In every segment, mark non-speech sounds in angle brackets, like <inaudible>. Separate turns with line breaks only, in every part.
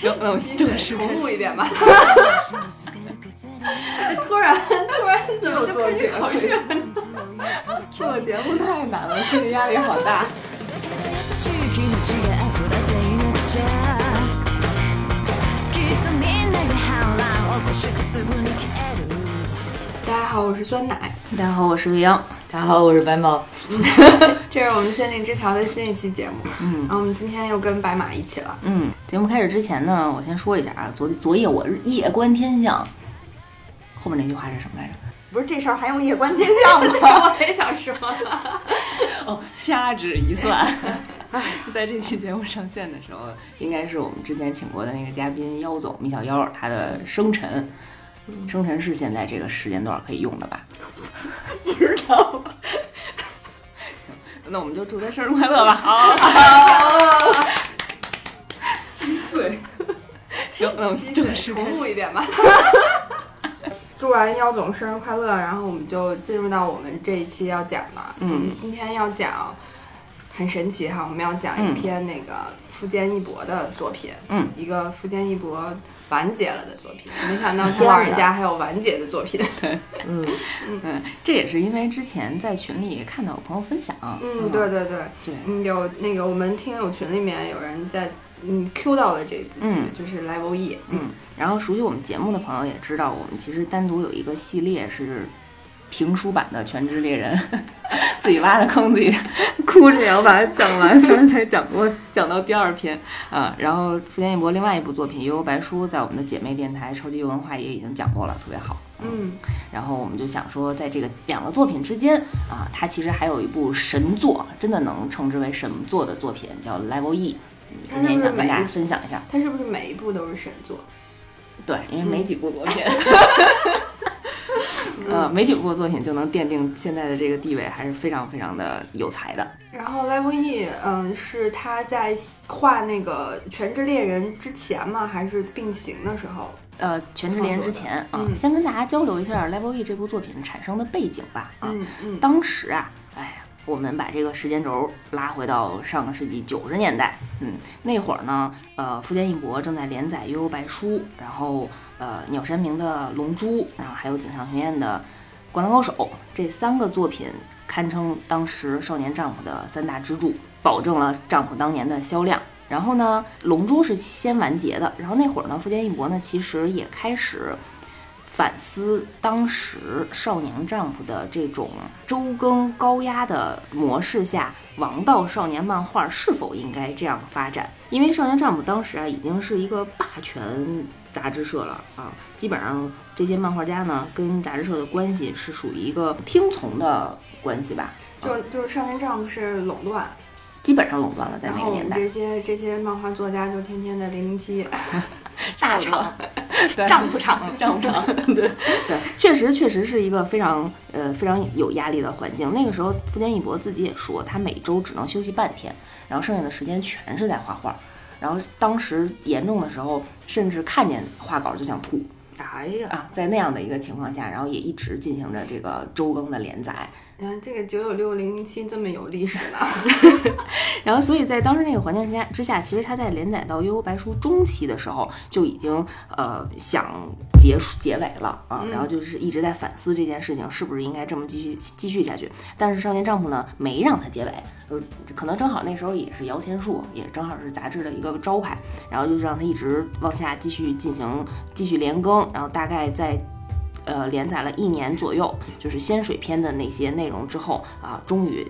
行，那我们正式
重录一遍吧。突然突然怎么就开始考试？
做节目太难了，心理压力好大。
優しい気持ちが溢れていなくちゃきっとみんなが波乱起こしてすぐに消える
大家好，我是酸奶，
大家好，我是未央。
大家好，我是白毛。 <laughs>
这是我们限定之条的新一期节目。嗯，然后我们今天又跟白马一起了。
嗯，节目开始之前呢，我先说一下啊，昨昨夜我夜观天象，后面那句话是什么来着？
不是这事儿还用夜观天象吗？<laughs>
我也想说，<laughs>
哦，掐指一算，<laughs> 哎，在这期节目上线的时候，应该是我们之前请过的那个嘉宾妖总米小妖他的生辰，生辰是现在这个时间段可以用的吧？
不知道。
那我们就祝他生日快乐吧。好，<laughs> 心碎。<laughs> 行，那我们正式
重录一遍吧。<laughs> 祝完妖总生日快乐，然后我们就进入到我们这一期要讲的。
嗯，
今天要讲很神奇哈，我们要讲一篇那个富坚义博的作品。
嗯，
一个富坚义博完结了的作品，没想到他老人家还有完结的作品。<laughs>
嗯，
嗯，这也是因为之前在群里看到有朋友分享。
嗯，对对对，
对。
嗯，有那个我们听友群里面有人在嗯 Q 到了这部剧，
嗯。
就是 Level E。
嗯，然后熟悉我们节目的朋友也知道，我们其实单独有一个系列是评书版的《全职猎人》，<laughs> 自己挖的坑，自己哭着也要把它讲完。虽然才讲过讲到第二篇啊，然后福建一博另外一部作品《悠悠白书》在我们的姐妹电台超级文化也已经讲过了，特别好。
嗯，
然后我们就想说，在这个两个作品之间啊，它其实还有一部神作，真的能称之为神作的作品，叫《Level E》。嗯今天想跟大家分享一下。
它是不是每一部都是神作？
对，因为没几部作品，<laughs> 呃，没几部作品就能奠定现在的这个地位，还是非常非常的有才的。
然后 Level E，嗯，是他在画那个《全职猎人》之前吗？还是并行的时候？
呃，全职猎人之前啊，
嗯
先跟大家交流一下《Level E》这部作品产生的背景吧。啊，
嗯嗯，
当时啊，哎呀，我们把这个时间轴拉回到上个世纪九十年代，嗯，那会儿呢，呃，富坚义博正在连载《悠悠白书》，然后呃，鸟山明的《龙珠》，然后还有井上雄彦的《灌篮高手》，这三个作品堪称当时少年 Jump 的三大支柱，保证了 Jump 当年的销量。然后呢，《龙珠》是先完结的，然后那会儿呢，富坚义博呢其实也开始反思当时少年 Jump 的这种周更高压的模式下，王道少年漫画是否应该这样发展？因为少年 Jump 当时啊已经是一个霸权杂志社了啊，基本上这些漫画家呢跟杂志社的关系是属于一个听从的关系吧，
就就是少年 Jump 是垄断，
基本上垄断了在那个年代。
这些这些漫画作家就天天在零零七 <laughs>
大厂，<laughs> 对。
丈夫厂，<laughs>
丈夫厂，对。对，确实确实是一个非常呃非常有压力的环境。那个时候，富坚义博自己也说，他每周只能休息半天，然后剩下的时间全是在画画。然后当时严重的时候，甚至看见画稿就想吐
哎呀，
啊！在那样的一个情况下，然后也一直进行着这个周更的连载。
你看这个九九六零零七这么有历史呢 <laughs> <laughs>
然后，所以在当时那个环境下之下，其实他在连载到《悠悠白书》中期的时候，就已经呃想结束结尾了啊，然后就是一直在反思这件事情是不是应该这么继续继续下去。但是少年丈夫呢没让他结尾，就是可能正好那时候也是摇钱树，也正好是杂志的一个招牌，然后就让他一直往下继续进行继续连更，然后大概在。呃，连载了一年左右，就是仙水篇的那些内容之后啊，终于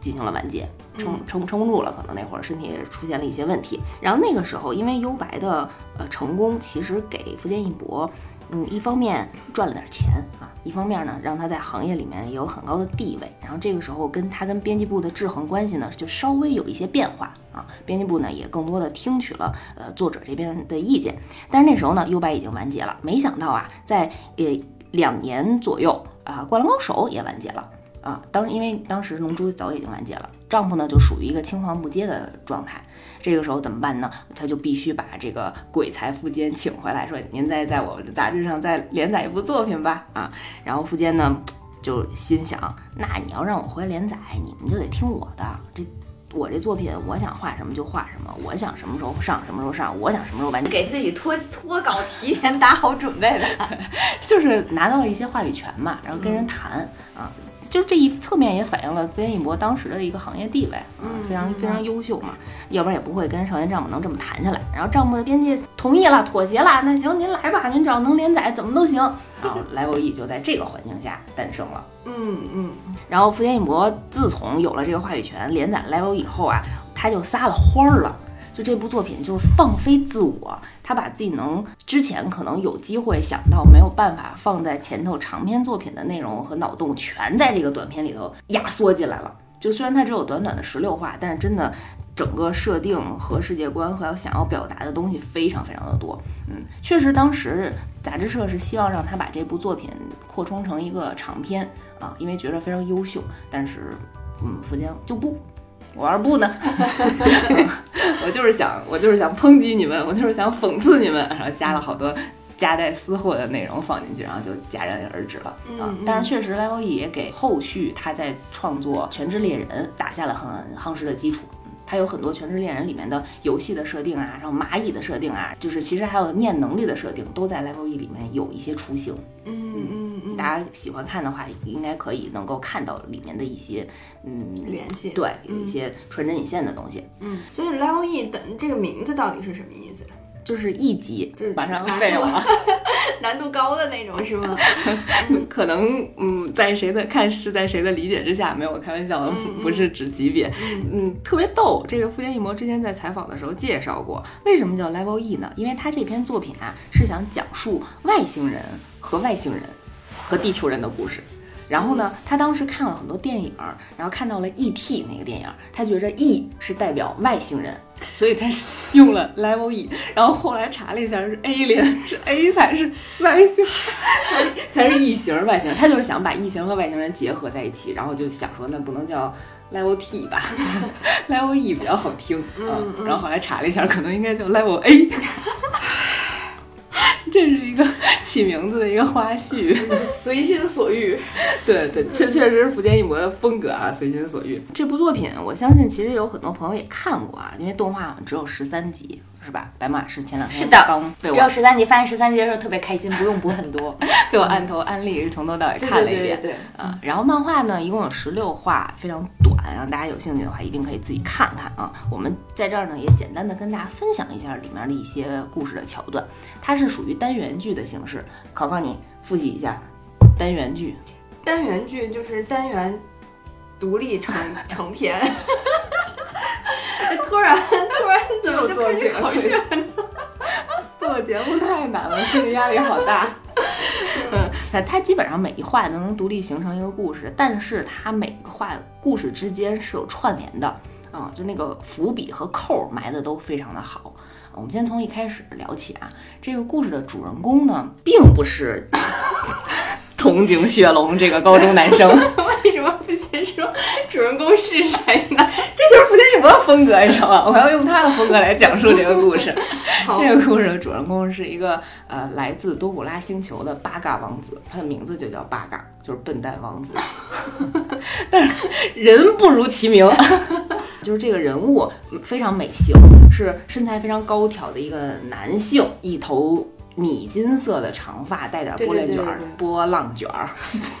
进行了完结，撑撑撑不住了，可能那会儿身体也出现了一些问题。然后那个时候，因为优白的呃成功，其实给福建一博，嗯，一方面赚了点钱啊，一方面呢让他在行业里面也有很高的地位。然后这个时候跟他跟编辑部的制衡关系呢，就稍微有一些变化啊。编辑部呢也更多的听取了呃作者这边的意见。但是那时候呢，优白已经完结了，没想到啊，在呃两年左右啊，灌篮高手也完结了。啊，当因为当时龙珠早已经完结了，丈夫呢就属于一个青黄不接的状态。这个时候怎么办呢？他就必须把这个鬼才富坚请回来，说您再在我们的杂志上再连载一部作品吧。啊，然后富坚呢就心想，那你要让我回来连载，你们就得听我的，这我这作品我想画什么就画什么，我想什么时候上什么时候上，我想什么时候完你，
给自己脱脱稿提前打好准备的。<laughs>
就是拿到了一些话语权嘛，然后跟人谈啊。就是这一侧面也反映了福田一博当时的一个行业地位，啊，非常非常优秀嘛，要不然也不会跟少年账目能这么谈下来。然后账目的编辑同意了，妥协了，那行您来吧，您只要能连载，怎么都行。然后 Level E 就在这个环境下诞生了。
嗯嗯，
然后福田一博自从有了这个话语权，连载 Level 以后啊，他就撒了欢儿了。就这部作品就是放飞自我，他把自己能之前可能有机会想到没有办法放在前头长篇作品的内容和脑洞，全在这个短片里头压缩进来了。就虽然它只有短短的十六话，但是真的整个设定和世界观和想要表达的东西非常非常的多。嗯，确实当时杂志社是希望让他把这部作品扩充成一个长篇啊，因为觉得非常优秀。但是，嗯，福江就不。我要是不呢？<laughs> 我就是想，我就是想抨击你们，我就是想讽刺你们，然后加了好多夹带私货的内容放进去，然后就戛然而止了啊。但是确实，Level E 也给后续他在创作《全职猎人》打下了很夯实的基础。它有很多《全职猎人》里面的游戏的设定啊，然后蚂蚁的设定啊，就是其实还有念能力的设定，都在 Level E 里面有一些雏形。
嗯嗯嗯，
大家喜欢看的话，应该可以能够看到里面的一些嗯
联系，
对，有一些穿针引线的东西。
嗯，所以 Level E 的这个名字到底是什么意思？
就是一级，
就是
马上废了，<laughs>
难度高的那种是吗？<laughs>
可能嗯，在谁的看是在谁的理解之下，没有开玩笑，不是指级别，嗯，特别逗。这个福田一魔之前在采访的时候介绍过，为什么叫 Level E 呢？因为他这篇作品啊，是想讲述外星人和外星人和地球人的故事。然后呢，他当时看了很多电影，然后看到了 E.T. 那个电影，他觉着 E 是代表外星人，所以他 <laughs> 用了 Level E。然后后来查了一下，是 A 连，是 A 才是外星，<laughs> 才才是异形外星人。他就是想把异形和外星人结合在一起，然后就想说，那不能叫 Level T 吧，Level E 比较好听嗯。然后后来查了一下，可能应该叫 Level A。<laughs> 这是一个 <laughs> 起名字的一个花絮，<laughs>
随心所欲。<laughs>
对对，确确实是福建一博的风格啊，随心所欲。这部作品，我相信其实有很多朋友也看过啊，因为动画只有十三集。是吧？白马是前两天
是的，
刚被我
只有十三集，发现十三集的时候特别开心，不用补很多，
被我按头安利，是从头到尾看了一遍。
对
啊，然后漫画呢，一共有十六话，非常短，然后大家有兴趣的话，一定可以自己看看啊。我们在这儿呢，也简单的跟大家分享一下里面的一些故事的桥段。它是属于单元剧的形式，考考你，复习一下单元剧。
单元剧就是单元独立成成篇。<laughs> 突然，突然怎么就开始考试了？<laughs>
做节目太难了，心理压力好大。嗯，它基本上每一话都能独立形成一个故事，但是它每个话故事之间是有串联的啊，就那个伏笔和扣埋的都非常的好。我们先从一开始聊起啊，这个故事的主人公呢，并不是 <laughs> 同井雪龙这个高中男生。<laughs>
为什么先说主人公是谁呢？<laughs>
这就是福建一博的风格，你知道吗？我要用他的风格来讲述这个故事。<laughs> 这个故事的主人公是一个呃来自多古拉星球的八嘎王子，他的名字就叫八嘎，就是笨蛋王子。<laughs> 但是人不如其名，就是这个人物非常美型，是身材非常高挑的一个男性，一头。米金色的长发，带点波浪卷儿，波浪卷儿，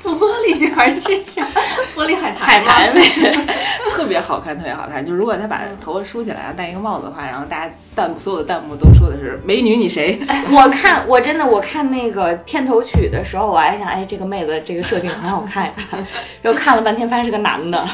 玻璃卷儿 <laughs> 是啥？<laughs> 玻璃海
海苔呗，<laughs> 特别好看，特别好看。就如果他把头发梳起来，然后戴一个帽子的话，然后大家弹幕所有的弹幕都说的是“美女，你谁？”
我看我真的我看那个片头曲的时候，我还想，哎，这个妹子这个设定很好看呀。然后看了半天，发现是个男的，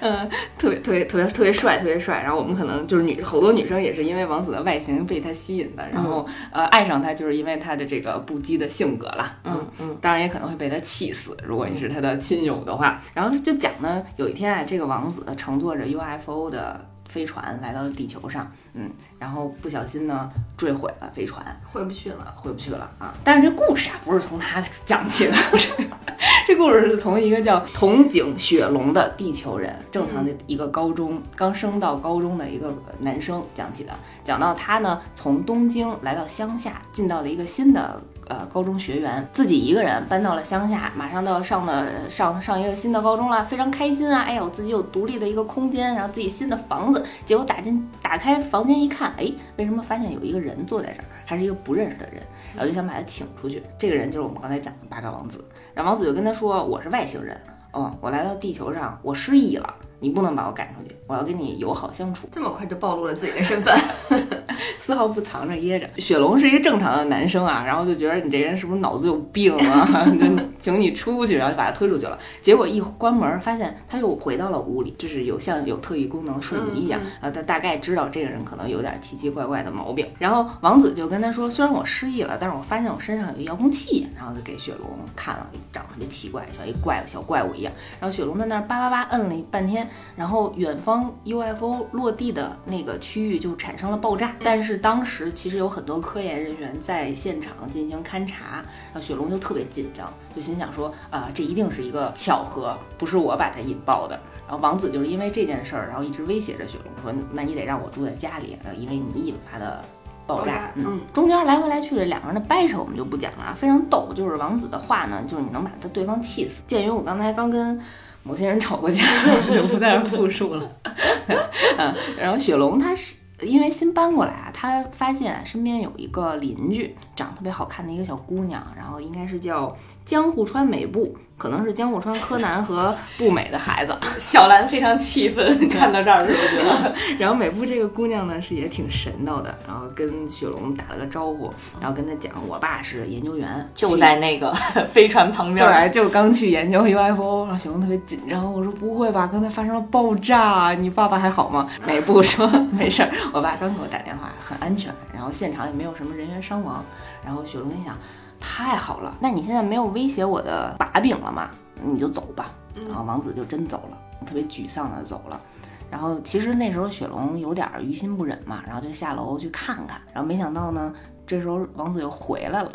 嗯，特别特别特别特别帅，特别帅。然后我们可能就是女好多女生也是因为王子的外形被他吸引的，然后呃爱上他就是。因为他的这个不羁的性格了，
嗯嗯，
当然也可能会被他气死，如果你是他的亲友的话。然后就讲呢，有一天啊，这个王子乘坐着 UFO 的飞船来到了地球上，嗯，然后不小心呢坠毁了飞船，
回不去了，
回不去了啊！但是这故事啊不是从他讲起的，<laughs> <laughs> 这故事是从一个叫筒井雪龙的地球人，正常的一个高中刚升到高中的一个男生讲起的。讲到他呢，从东京来到乡下，进到了一个新的呃高中学员，自己一个人搬到了乡下，马上都要上的上上一个新的高中了，非常开心啊！哎呀，我自己有独立的一个空间，然后自己新的房子。结果打进打开房间一看，哎，为什么发现有一个人坐在这儿，还是一个不认识的人？然后就想把他请出去。这个人就是我们刚才讲的八嘎王子。然后王子就跟他说：“我是外星人，哦，我来到地球上，我失忆了，你不能把我赶出去，我要跟你友好相处。”
这么快就暴露了自己的身份，<laughs>
丝毫不藏着掖着。雪龙是一个正常的男生啊，然后就觉得你这人是不是脑子有病啊？<laughs> 就请你出去，然后就把他推出去了。结果一关门，发现他又回到了屋里，就是有像有特异功能的瞬移一样啊。他大概知道这个人可能有点奇奇怪怪的毛病。然后王子就跟他说：“虽然我失忆了，但是我发现我身上有遥控器。”然后就给雪龙看了，长得特别奇怪，像一怪小怪物一样。然后雪龙在那儿叭叭叭摁了半天，然后远方 UFO 落地的那个区域就产生了爆炸。但是当时其实有很多科研人员在现场进行勘察，然后雪龙就特别紧张，就心想说啊，这一定是一个巧合，不是我把它引爆的。然后王子就是因为这件事儿，然后一直威胁着雪龙说，那你得让我住在家里，呃因为你引发的。爆炸嗯，中间来回来去的两个人的掰扯我们就不讲了啊，非常逗。就是王子的话呢，就是你能把他对方气死。鉴于我刚才刚跟某些人吵过架，<laughs> 就不在这复述了。<laughs> 嗯，然后雪龙他是因为新搬过来啊，他发现身边有一个邻居，长得特别好看的一个小姑娘，然后应该是叫江户川美部，可能是江户川柯南和步美的孩子。
小兰非常气愤，看到这儿是不是觉得？
然后美部这个姑娘呢是也挺神叨的，然后跟雪龙打了个招呼，然后跟他讲，我爸是研究员，
就在那个 <laughs> 飞船旁边。
对，就刚去研究 UFO，然后雪龙特别紧张，我说不会吧，刚才发生了爆炸，你爸爸还好吗？<laughs> 美部说没事儿，我爸刚给我打电话，很安全，然后现场也没有什么人员伤亡。然后雪龙一想，太好了，那你现在没有威胁我的把柄了嘛？你就走吧。然后王子就真走了，特别沮丧的走了。然后其实那时候雪龙有点于心不忍嘛，然后就下楼去看看。然后没想到呢，这时候王子又回来了，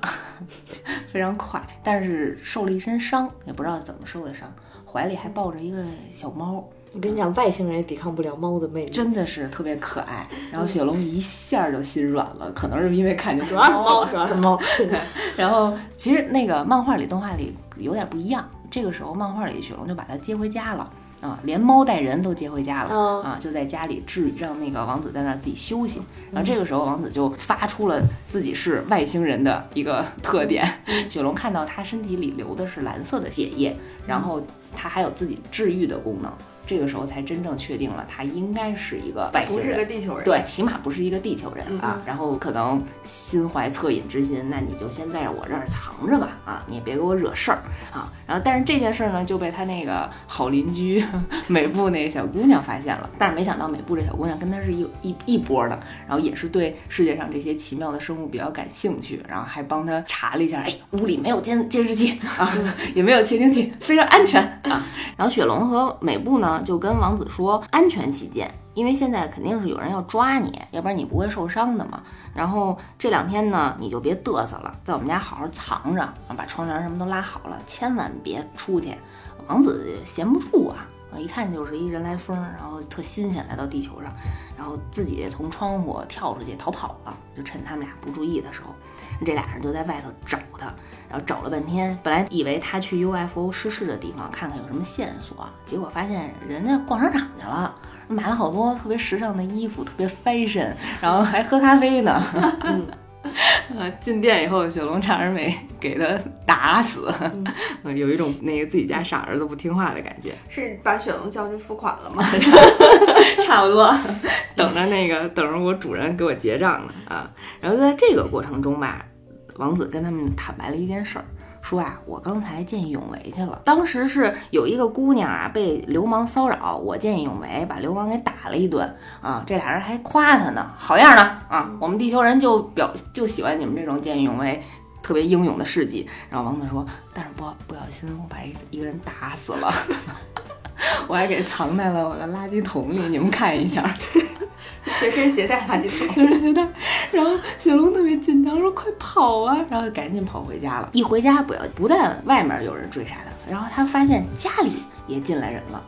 <laughs> 非常快，但是受了一身伤，也不知道怎么受的伤，怀里还抱着一个小猫，
我跟你讲，外星人也抵抗不了猫的魅力。
真的是特别可爱。然后雪龙一下就心软了，可能是因为看见
主要是猫，
了
主要是猫。<laughs>
对 <laughs> 然后其实那个漫画里、动画里有点不一样。这个时候漫画里雪龙就把它接回家了啊，连猫带人都接回家了、
嗯
啊，就在家里治让那个王子在那儿自己休息。然后这个时候王子就发出了自己是外星人的一个 <laughs> 特点。雪龙看到他身体里流的是蓝色的血液，然后他还有自己治愈的功能。这个时候才真正确定了他应该是一个外星人，
不是个地球人。
对，起码不是一个地球人
嗯
啊。然后可能心怀恻隐之心，那你就先在我这儿藏着吧，啊，你也别给我惹事儿啊。然后，但是这件事儿呢，就被他那个好邻居美部那个小姑娘发现了。但是没想到美部这小姑娘跟他是一一一波的，然后也是对世界上这些奇妙的生物比较感兴趣，然后还帮他查了一下，哎，屋里没有监监视器啊，也没有窃听器，非常安全啊。然后雪龙和美部呢就跟王子说，安全起见，因为现在肯定是有人要抓你，要不然你不会受伤的嘛。然后这两天呢，你就别嘚瑟了，在我们家好好藏着，把窗帘什么都拉好了，千万别出去。王子闲不住啊，啊一看就是一人来疯，然后特新鲜来到地球上，然后自己从窗户跳出去逃跑了，就趁他们俩不注意的时候，这俩人就在外头找他。然后找了半天，本来以为他去 UFO 失事的地方看看有什么线索，结果发现人家逛商场去了，买了好多特别时尚的衣服，特别 fashion，然后还喝咖啡呢。嗯，<laughs> <laughs> 呃，进店以后，雪龙差点没给他打死，嗯 <laughs> 有一种那个自己家傻儿子不听话的感觉。
是把雪龙叫去付款了吗？<laughs>
差不多，等着那个等着我主人给我结账呢啊。然后在这个过程中吧，王子跟他们坦白了一件事儿，说啊，我刚才见义勇为去了。当时是有一个姑娘啊被流氓骚扰，我见义勇为，把流氓给打了一顿啊。这俩人还夸他呢，好样的啊！我们地球人就表就喜欢你们这种见义勇为。特别英勇的事迹，然后王子说：“但是不不小心，我把一一个人打死了，<laughs> 我还给藏在了我的垃圾桶里，你们看一下。”
随身携带垃圾桶。<laughs>
随身携带。然后雪龙特别紧张，说：“快跑啊！”然后赶紧跑回家了。一回家不要，不但外面有人追杀他，然后他发现家里也进来人了。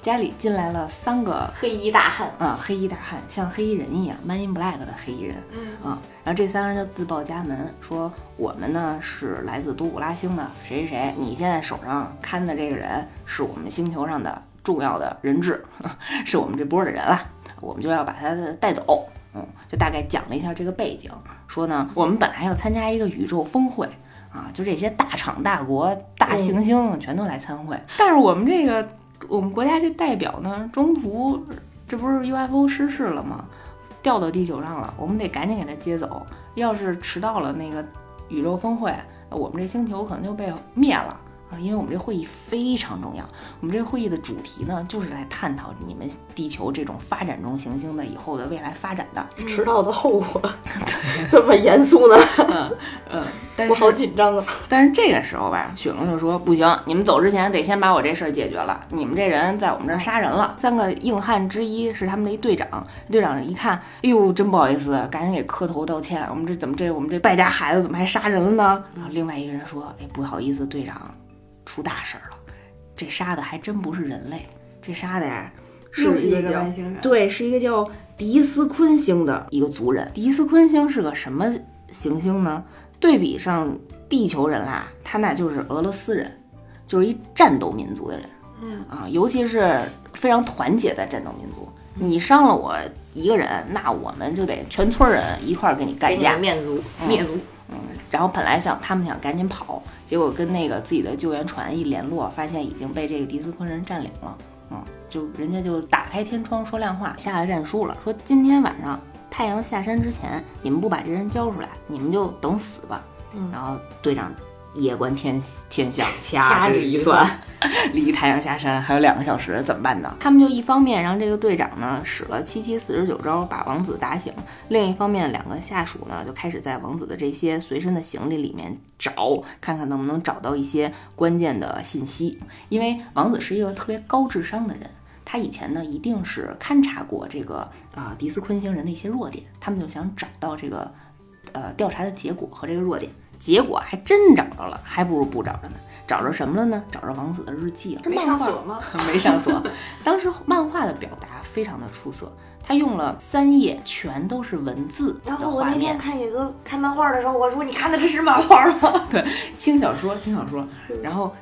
家里进来了三个
黑衣大汉，
啊、黑衣大汉，像黑衣人一样，Man in Black 的黑衣人。
嗯
啊，然后这三个人就自报家门，说我们呢是来自多古拉星的谁谁谁，你现在手上看的这个人是我们星球上的重要的人质，<laughs> 是我们这波的人了，我们就要把他带走。嗯，就大概讲了一下这个背景，说呢，我们本来要参加一个宇宙峰会。啊，就这些大厂、大国、大行星全都来参会，但是我们这个我们国家这代表呢，中途这不是 UFO 失事了吗？掉到地球上了，我们得赶紧给他接走。要是迟到了那个宇宙峰会，我们这星球可能就被灭了啊！因为我们这会议非常重要。我们这会议的主题呢，就是来探讨你们地球这种发展中行星的以后的未来发展的。
迟到的后果 <laughs> 这么严肃呢？
嗯嗯，<laughs> 但
我好紧张啊！
但是这个时候吧，雪龙就说不行，你们走之前得先把我这事儿解决了。你们这人在我们这儿杀人了，三个硬汉之一是他们的一队长。队长一看，哎呦，真不好意思，赶紧给磕头道歉。我们这怎么这我们这败家孩子怎么还杀人了呢？然后另外一个人说，哎，不好意思，队长，出大事儿了，这杀的还真不是人类，这杀的呀
又是一个
叫
外星人。
对，是一个叫迪斯昆星的一个族人。迪斯昆星是个什么行星呢？对比上地球人啦，他那就是俄罗斯人，就是一战斗民族的人。
嗯
啊，尤其是非常团结的战斗民族。你伤了我一个人，那我们就得全村人一块儿给你干架。
灭族，灭族。
嗯然后本来想他们想赶紧跑，结果跟那个自己的救援船一联络，发现已经被这个迪斯科人占领了。嗯，就人家就打开天窗说亮话，下了战书了，说今天晚上太阳下山之前，你们不把这人交出来，你们就等死吧。
嗯
然后队长夜观天天象，
掐指一
算，<laughs> 离太阳下山还有两个小时，怎么办呢？他们就一方面让这个队长呢使了七七四十九招把王子打醒，另一方面两个下属呢就开始在王子的这些随身的行李里面找，看看能不能找到一些关键的信息。因为王子是一个特别高智商的人。他以前呢，一定是勘察过这个啊、迪斯昆星人的一些弱点，他们就想找到这个呃调查的结果和这个弱点，结果还真找着了，还不如不找着呢。找着什么了呢？找着王子的日记了。
没上锁吗？<laughs>
没上锁。当时漫画的表达非常的出色，他用了三页全都是文字
然后我那天，看野哥看漫画的时候，我说你看的这是漫画吗？<laughs>
对轻小说，轻小说，然后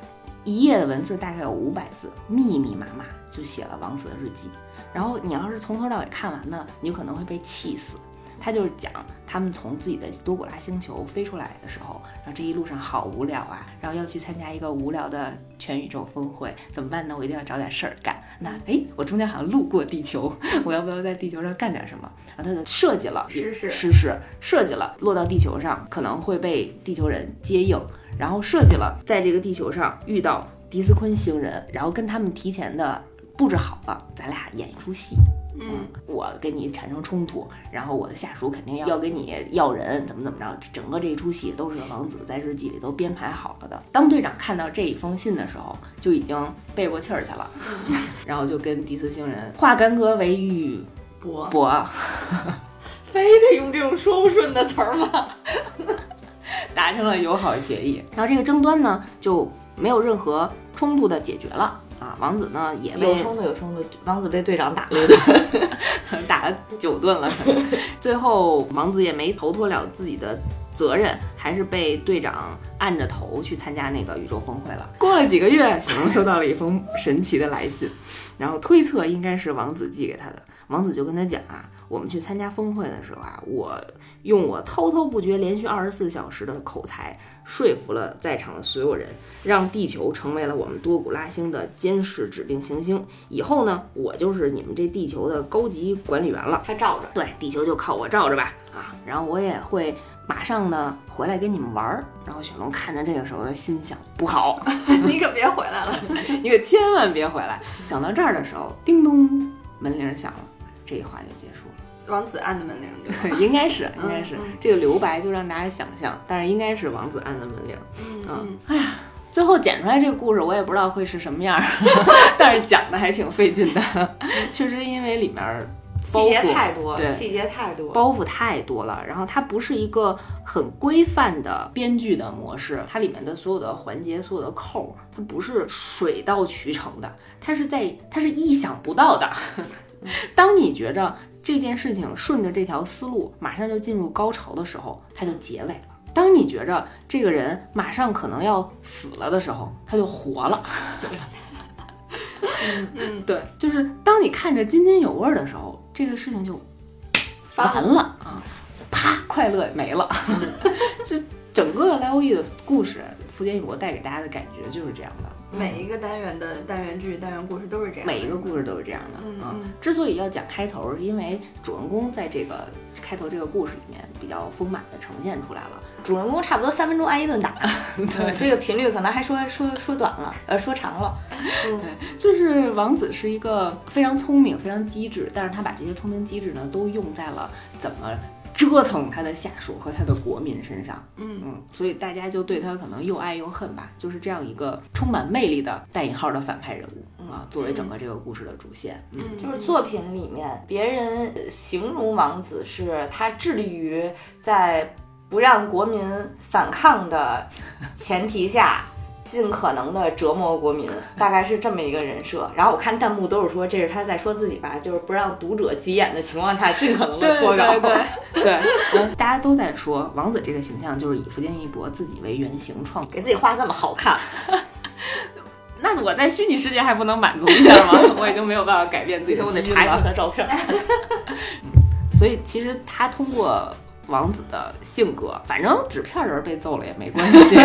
一页的文字大概有五百字，密密麻麻就写了王子的日记。然后你要是从头到尾看完呢，你有可能会被气死。他就是讲他们从自己的多古拉星球飞出来的时候，然后这一路上好无聊啊，然后要去参加一个无聊的全宇宙峰会，怎么办呢？我一定要找点事儿干。那诶，我中间好像路过地球，<laughs> 我要不要在地球上干点什么？然后他就设计了
实事
实事设计了落到地球上可能会被地球人接应，然后设计了在这个地球上遇到迪斯昆星人，然后跟他们提前的布置好了，咱俩演一出戏。
嗯，
我跟你产生冲突，然后我的下属肯定要要跟你要人，怎么怎么着，整个这一出戏都是王子在日记里都编排好了的。当队长看到这一封信的时候，就已经背过气儿去了，<laughs> 然后就跟迪斯星人化干戈为玉
帛
帛，<laughs>
非得用这种说不顺的词儿吗？<laughs>
达成了友好协议。然后这个争端呢就没有任何冲突的解决了啊，王子呢也被
有冲突有冲突，王子被队长打了一顿。
打了九顿了，最后王子也没逃脱了自己的责任，还是被队长按着头去参加那个宇宙峰会了。过了几个月，雪龙 <laughs> 收到了一封神奇的来信，然后推测应该是王子寄给他的。王子就跟他讲啊，我们去参加峰会的时候啊，我用我滔滔不绝、连续二十四小时的口才，说服了在场的所有人，让地球成为了我们多古拉星的监视指定行星。以后呢，我就是你们这地球的高级管理员了。
他罩着，
对，地球就靠我罩着吧啊！然后我也会马上呢回来跟你们玩儿。然后雪龙看见这个时候的心想：不好，<laughs>
你可别回来了。<laughs>
你可千万别回来。想到这儿的时候，叮咚，门铃响了，这一话就结束了。
王子按的门铃对？<laughs>
应该是，应该是、
嗯
这个留白就让大家想象，但是应该是王子按的门铃。
嗯哎呀
最后剪出来这个故事，我也不知道会是什么样儿，<laughs> 但是讲的还挺费劲的。<laughs> 确实，因为里面
细节
袱
太多，
对
细节太多。
包袱太多了，然后它不是一个很规范的编剧的模式，它里面的所有的环节、所有的扣儿，它不是水到渠成的，它是在它是意想不到的。当你觉着这件事情顺着这条思路马上就进入高潮的时候，它就结尾了。当你觉着这个人马上可能要死了的时候，他就活了。嗯，嗯 <laughs> 对，就是当你看着津津有味儿的时候，这个事情就完了啊，啪，快乐没了。<laughs> 就整个莱欧伊的故事，福建一博带给大家的感觉就是这样的。
每一个单元的单元剧、单元故事都是这样，
每一个故事都是这样的啊
嗯嗯。
之所以要讲开头，是因为主人公在这个开头这个故事里面比较丰满的呈现出来了。
主人公差不多三分钟挨一顿打，<laughs> 对，这个频率可能还说说说短了，呃，说长了。
对就是王子是一个非常聪明、非常机智，但是他把这些聪明机智呢，都用在了怎么折腾他的下属和他的国民身上。
嗯
嗯，所以大家就对他可能又爱又恨吧，就是这样一个充满魅力的带引号的反派人物啊，作为整个这个故事的主线。嗯，
就是作品里面，别人呃形容王子是他致力于在不让国民反抗的前提下，尽可能的折磨国民，大概是这么一个人设。然后我看弹幕都是说这是他在说自己吧，就是不让读者急眼的情况下，尽可能的脱稿。
对 <laughs> 对，嗯，大家都在说王子这个形象就是以福建一博自己为原型创
给自己画这么好看，<laughs>
那我在虚拟世界还不能满足一下吗？<laughs> 我已经没有办法改变自己
我得查一下他的照片。
所以其实他通过王子的性格，反正纸片人被揍了也没关系，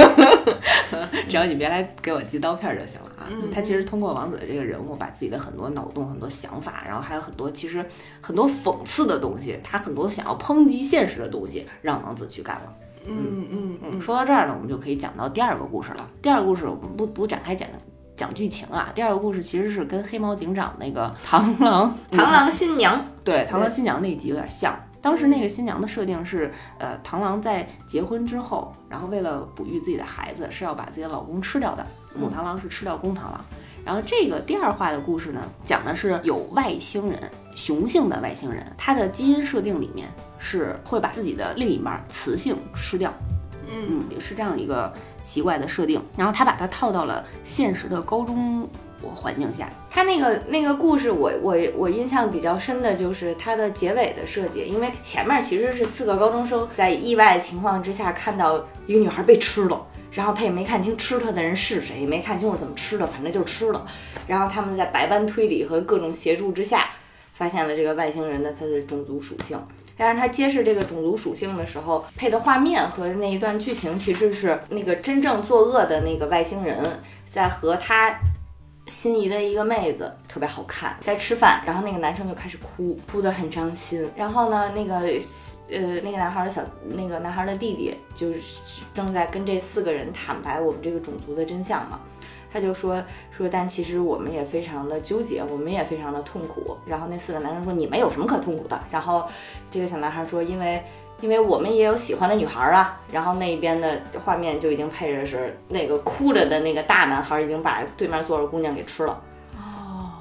<laughs> 只要你别来给我寄刀片就行了啊。他其实通过王子的这个人物，把自己的很多脑洞、很多想法，然后还有很多其实很多讽刺的东西，他很多想要抨击现实的东西，让王子去干了。
嗯嗯
嗯，说到这儿呢，我们就可以讲到第二个故事了。第二个故事我们不不展开讲讲剧情啊，第二个故事其实是跟黑猫警长那个螳螂 <laughs>
螳螂新娘，
对螳螂新娘那一集有点像。当时那个新娘的设定是，呃，螳螂在结婚之后，然后为了哺育自己的孩子，是要把自己的老公吃掉的。母螳螂是吃掉公螳螂。然后这个第二话的故事呢，讲的是有外星人，雄性的外星人，他的基因设定里面是会把自己的另一半雌性吃掉。
嗯
嗯，是这样一个奇怪的设定。然后他把它套到了现实的高中我环境下。
他那个那个故事我，我我印象比较深的就是它的结尾的设计，因为前面其实是四个高中生在意外情况之下看到一个女孩被吃了，然后他也没看清吃她的人是谁，也没看清楚怎么吃的，反正就吃了。然后他们在百般推理和各种协助之下，发现了这个外星人的他的种族属性。但是他揭示这个种族属性的时候，配的画面和那一段剧情其实是那个真正作恶的那个外星人在和他心仪的一个妹子特别好看，在吃饭，然后那个男生就开始哭，哭得很伤心。然后呢，那个呃那个男孩的小那个男孩的弟弟就是正在跟这四个人坦白我们这个种族的真相嘛。他就说说，但其实我们也非常的纠结，我们也非常的痛苦。然后那四个男生说：“你们有什么可痛苦的？”然后这个小男孩说：“因为因为我们也有喜欢的女孩啊。”然后那边的画面就已经配着是那个哭着的那个大男孩已经把对面坐着姑娘给吃了。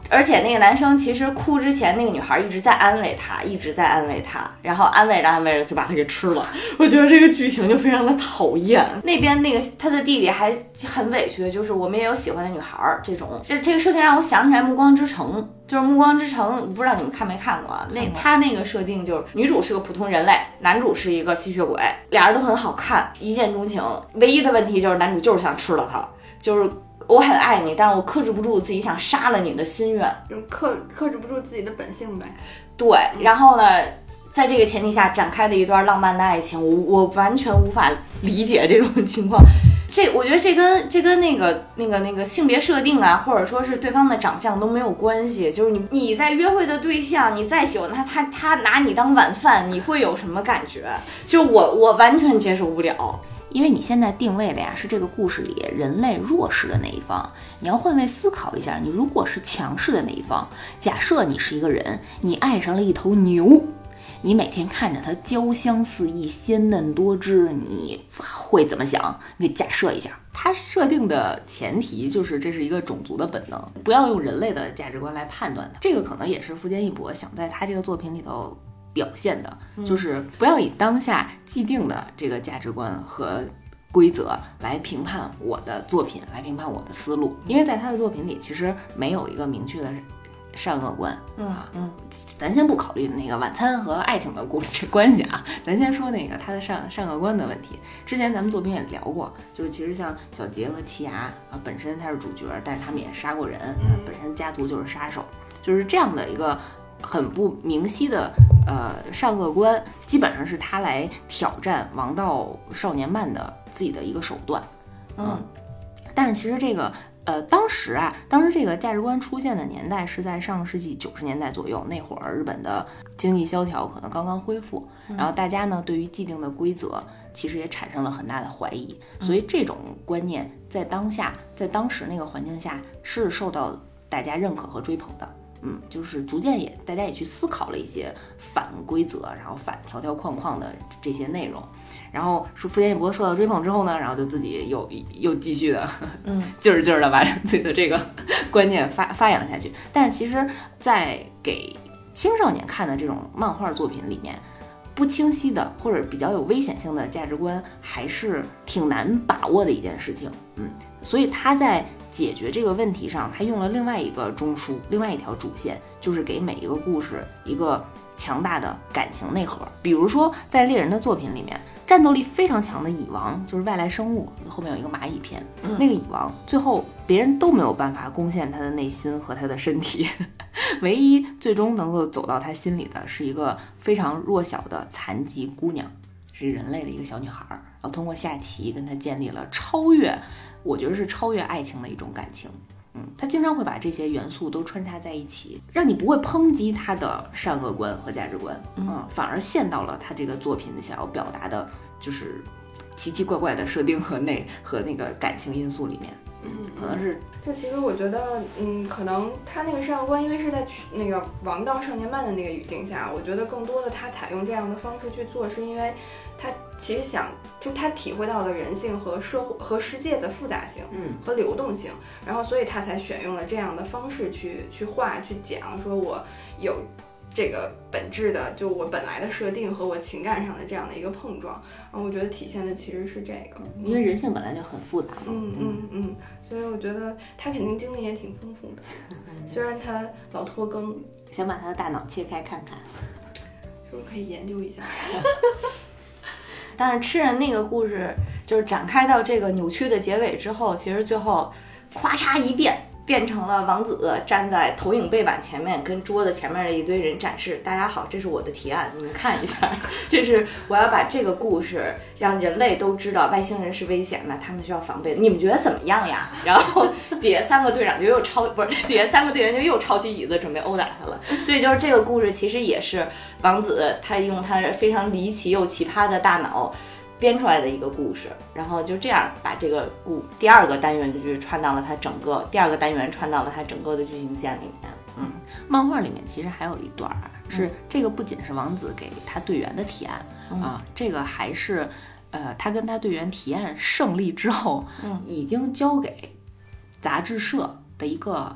而且那个男生其实哭之前，那个女孩一直在安慰他，一直在安慰他，然后安慰着安慰着就把他给吃了。我觉得这个剧情就非常的讨厌。<laughs> 那边那个他的弟弟还很委屈，就是我们也有喜欢的女孩儿这种。这这个设定让我想起来《暮光之城》，就是《暮光之城》，不知道你们看没看过啊？那他那个设定就是女主是个普通人类，男主是一个吸血鬼，俩人都很好看，一见钟情。唯一的问题就是男主就是想吃了她，就是。我很爱你，但是我克制不住自己想杀了你的心愿。
就克克制不住自己的本性呗。
对，然后呢，在这个前提下展开的一段浪漫的爱情，我我完全无法理解这种情况。这我觉得这跟 <laughs> 这跟那个那个那个性别设定啊，或者说是对方的长相都没有关系。就是你你在约会的对象，你再喜欢他，他他拿你当晚饭，你会有什么感觉？就我我完全接受不了。
因为你现在定位的呀是这个故事里人类弱势的那一方，你要换位思考一下，你如果是强势的那一方，假设你是一个人，你爱上了一头牛，你每天看着它焦香四溢、鲜嫩多汁，你会怎么想？你假设一下，它设定的前提就是这是一个种族的本能，不要用人类的价值观来判断它。这个可能也是富坚义博想在他这个作品里头表现的，就是不要以当下既定的这个价值观和。规则来评判我的作品，来评判我的思路，因为在他的作品里其实没有一个明确的善恶观，
嗯
啊，
嗯
咱先不考虑那个晚餐和爱情的故事关系啊，咱先说那个他的善善恶观的问题。之前咱们作品也聊过，就是其实像小杰和奇牙啊，本身他是主角，但是他们也杀过人，啊本身家族就是杀手，就是这样的一个很不明晰的呃善恶观，基本上是他来挑战王道少年漫的自己的一个手段。
嗯
但是其实这个呃，当时啊，当时这个价值观出现的年代是在上个世纪九十年代左右，那会儿日本的经济萧条可能刚刚恢复，然后大家呢对于既定的规则其实也产生了很大的怀疑，所以这种观念在当下，在当时那个环境下是受到大家认可和追捧的。嗯，就是逐渐也大家也去思考了一些反规则，然后反条条框框的这些内容。然后是富坚义博受到追捧之后呢，然后就自己又又继续的，
嗯，<laughs>
劲儿劲儿的把自己的这个 <laughs> 观念发发扬下去。但是其实，在给青少年看的这种漫画作品里面，不清晰的或者比较有危险性的价值观，还是挺难把握的一件事情。嗯，所以他在解决这个问题上，他用了另外一个中枢，另外一条主线，就是给每一个故事一个强大的感情内核。比如说，在猎人的作品里面，战斗力非常强的蚁王就是外来生物，后面有一个蚂蚁篇，那个蚁王最后别人都没有办法攻陷他的内心和他的身体，唯一最终能够走到他心里的是一个非常弱小的残疾姑娘，是人类的一个小女孩儿，然后通过下棋跟他建立了超越，我觉得是超越爱情的一种感情。嗯，他经常会把这些元素都穿插在一起，让你不会抨击他的善恶观和价值观，嗯，反而陷到了他这个作品想要表达的，就是奇奇怪怪的设定和那和那个感情因素里面，嗯，可能是
就其实我觉得，嗯，可能他那个善恶观，因为是在去那个王道少年漫的那个语境下，我觉得更多的他采用这样的方式去做，是因为他其实想，就他体会到了人性和社会和世界的复杂性，
嗯，
和流动性，然后所以他才选用了这样的方式去去画去讲，说我有。这个本质的，就我本来的设定和我情感上的这样的一个碰撞，然后我觉得体现的其实是这个，
因为人性本来就很复杂嘛，
嗯嗯嗯，所以我觉得他肯定经历也挺丰富的，<laughs> 虽然他老拖更，
想把他的大脑切开看看，
是不是可以研究一下？<laughs>
但是吃人那个故事就是展开到这个扭曲的结尾之后，其实最后咵嚓一变，变成了王子站在投影背板前面，跟桌子前面的一堆人展示：“大家好，这是我的提案，你们看一下，<laughs> 这是我要把这个故事让人类都知道外星人是危险的，他们需要防备。你们觉得怎么样呀？”然后底下三个队长就又抄，不是底下三个队员就又抄起椅子准备殴打他了。所以就是这个故事其实也是王子他用他非常离奇又奇葩的大脑。编出来的一个故事，然后就这样把这个故第二个单元剧串到了它整个第二个单元串到了它整个的剧情线里面。嗯，
漫画里面其实还有一段儿，是这个不仅是王子给他队员的提案、啊，这个还是呃他跟他队员提案胜利之后，
嗯。
已经交给杂志社的一个、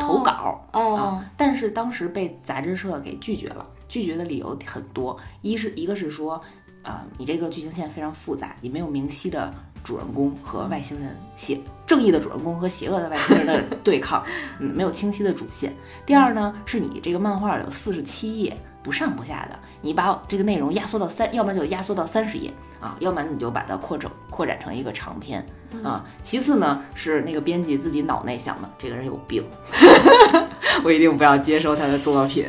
投稿。
哦。
啊，但是当时被杂志社给拒绝了，拒绝的理由很多，一是一个是说，啊、你这个剧情线非常复杂，你没有明晰的主人公和外星人邪正义的主人公和邪恶的外星人的 <laughs> 对抗，嗯，没有清晰的主线。第二呢，是你这个漫画有四十七页，不上不下的，你把这个内容压缩到三，要么就压缩到三十页啊，要不然你就把它扩整扩展成一个长篇啊。其次呢，是那个编辑自己脑内想的，这个人有病，<laughs> 我一定不要接收他的作品。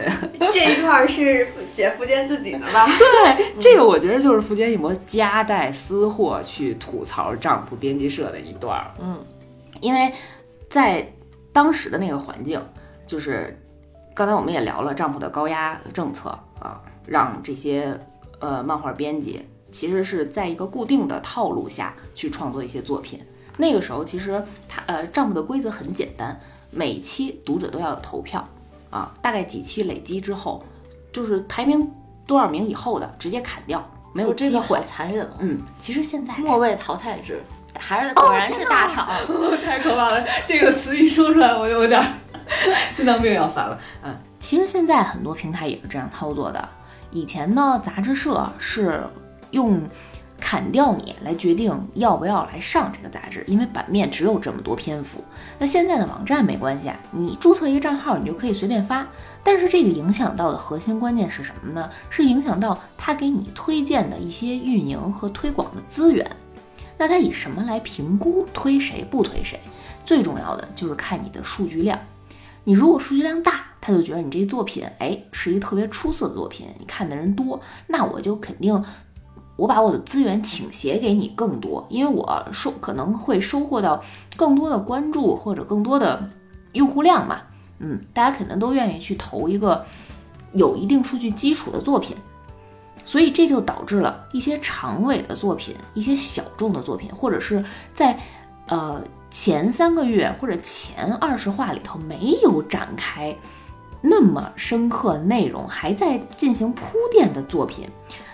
这一块儿是写福建自己的吧？<laughs>
对，这个我觉得就是福建一博夹带私货去吐槽丈夫编辑社的一段儿。
嗯，
因为在当时的那个环境，就是刚才我们也聊了丈夫的高压政策啊，让这些呃漫画编辑其实是在一个固定的套路下去创作一些作品。那个时候其实他呃账目的规则很简单，每期读者都要有投票啊，大概几期累积之后，就是排名多少名以后的直接砍掉，没有
我这个
机会
好。残忍哦。
嗯，其实现在
末位淘汰制，还是果然是大厂。<laughs>
太可怕了！这个词一说出来，我就有点 <laughs> 心脏病要犯了。嗯，其实现在很多平台也是这样操作的。以前呢，杂志社是用砍掉你来决定要不要来上这个杂志，因为版面只有这么多篇幅。那现在的网站没关系啊，你注册一个账号，你就可以随便发。但是这个影响到的核心关键是什么呢？是影响到他给你推荐的一些运营和推广的资源。那他以什么来评估推谁不推谁？最重要的就是看你的数据量。你如果数据量大，他就觉得你这作品，哎，是一个特别出色的作品，你看的人多，那我就肯定，我把我的资源倾斜给你更多，因为我收可能会收获到更多的关注或者更多的用户量嘛。嗯，大家肯定都愿意去投一个有一定数据基础的作品。所以这就导致了一些长尾的作品，一些小众的作品，或者是在呃前三个月或者前二十话里头没有展开那么深刻内容，还在进行铺垫的作品，